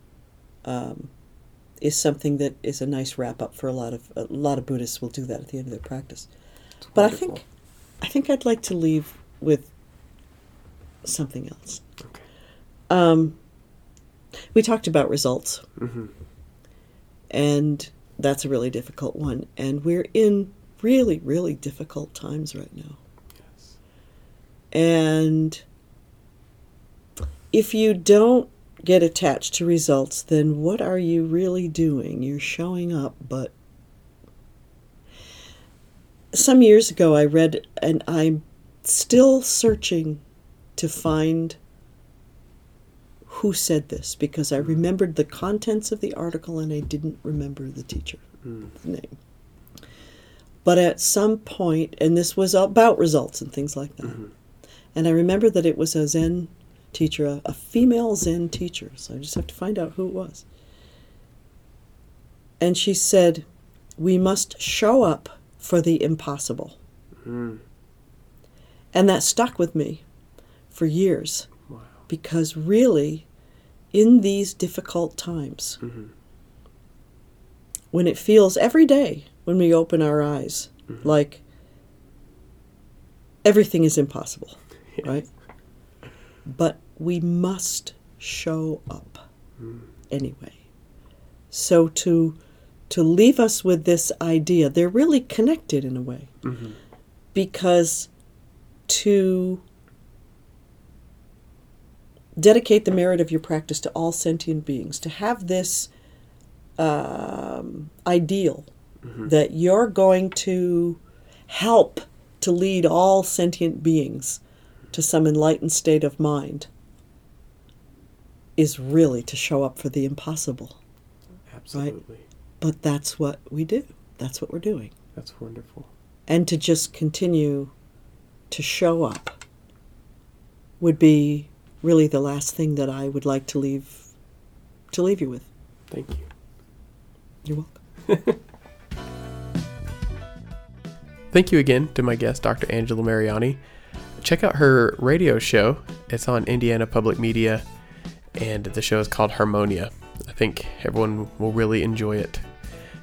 um, is something that is a nice wrap up for a lot of a lot of Buddhists will do that at the end of their practice. But I think I think I'd like to leave with something else. Okay. Um, we talked about results, Mm-hmm. and that's a really difficult one. And we're in really, really difficult times right now. Yes. And if you don't get attached to results, then what are you really doing? You're showing up, but some years ago I read, and I'm still searching to find who said this because I hmm. remembered the contents of the article and I didn't remember the teacher's hmm. name. But at some point, and this was about results and things like that. Mm-hmm. And I remember that it was a Zen teacher, a, a female Zen teacher. So I just have to find out who it was. And she said, We must show up for the impossible. Mm. And that stuck with me for years Wow. because really, in these difficult times, Mm-hmm. when it feels every day when we open our eyes like everything is impossible, right? But we must show up anyway. So to to leave us with this idea, they're really connected in a way. Mm-hmm. Because to dedicate the merit of your practice to all sentient beings, to have this um, ideal that you're going to help to lead all sentient beings to some enlightened state of mind is really to show up for the impossible. Absolutely. But that's what we do. That's what we're doing. That's wonderful. And to just continue to show up would be really the last thing that I would like to leave to leave you with. Thank you. You're welcome. Thank you again to my guest, Dr. Angela Mariani. Check out her radio show. It's on Indiana Public Media, and the show is called Harmonia. I think everyone will really enjoy it.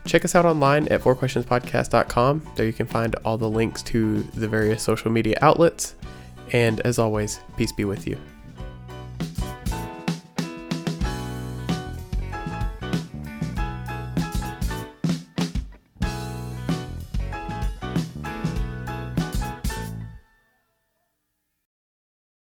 Check us out online at fourquestionspodcast.com. There you can find all the links to the various social media outlets. And as always, peace be with you.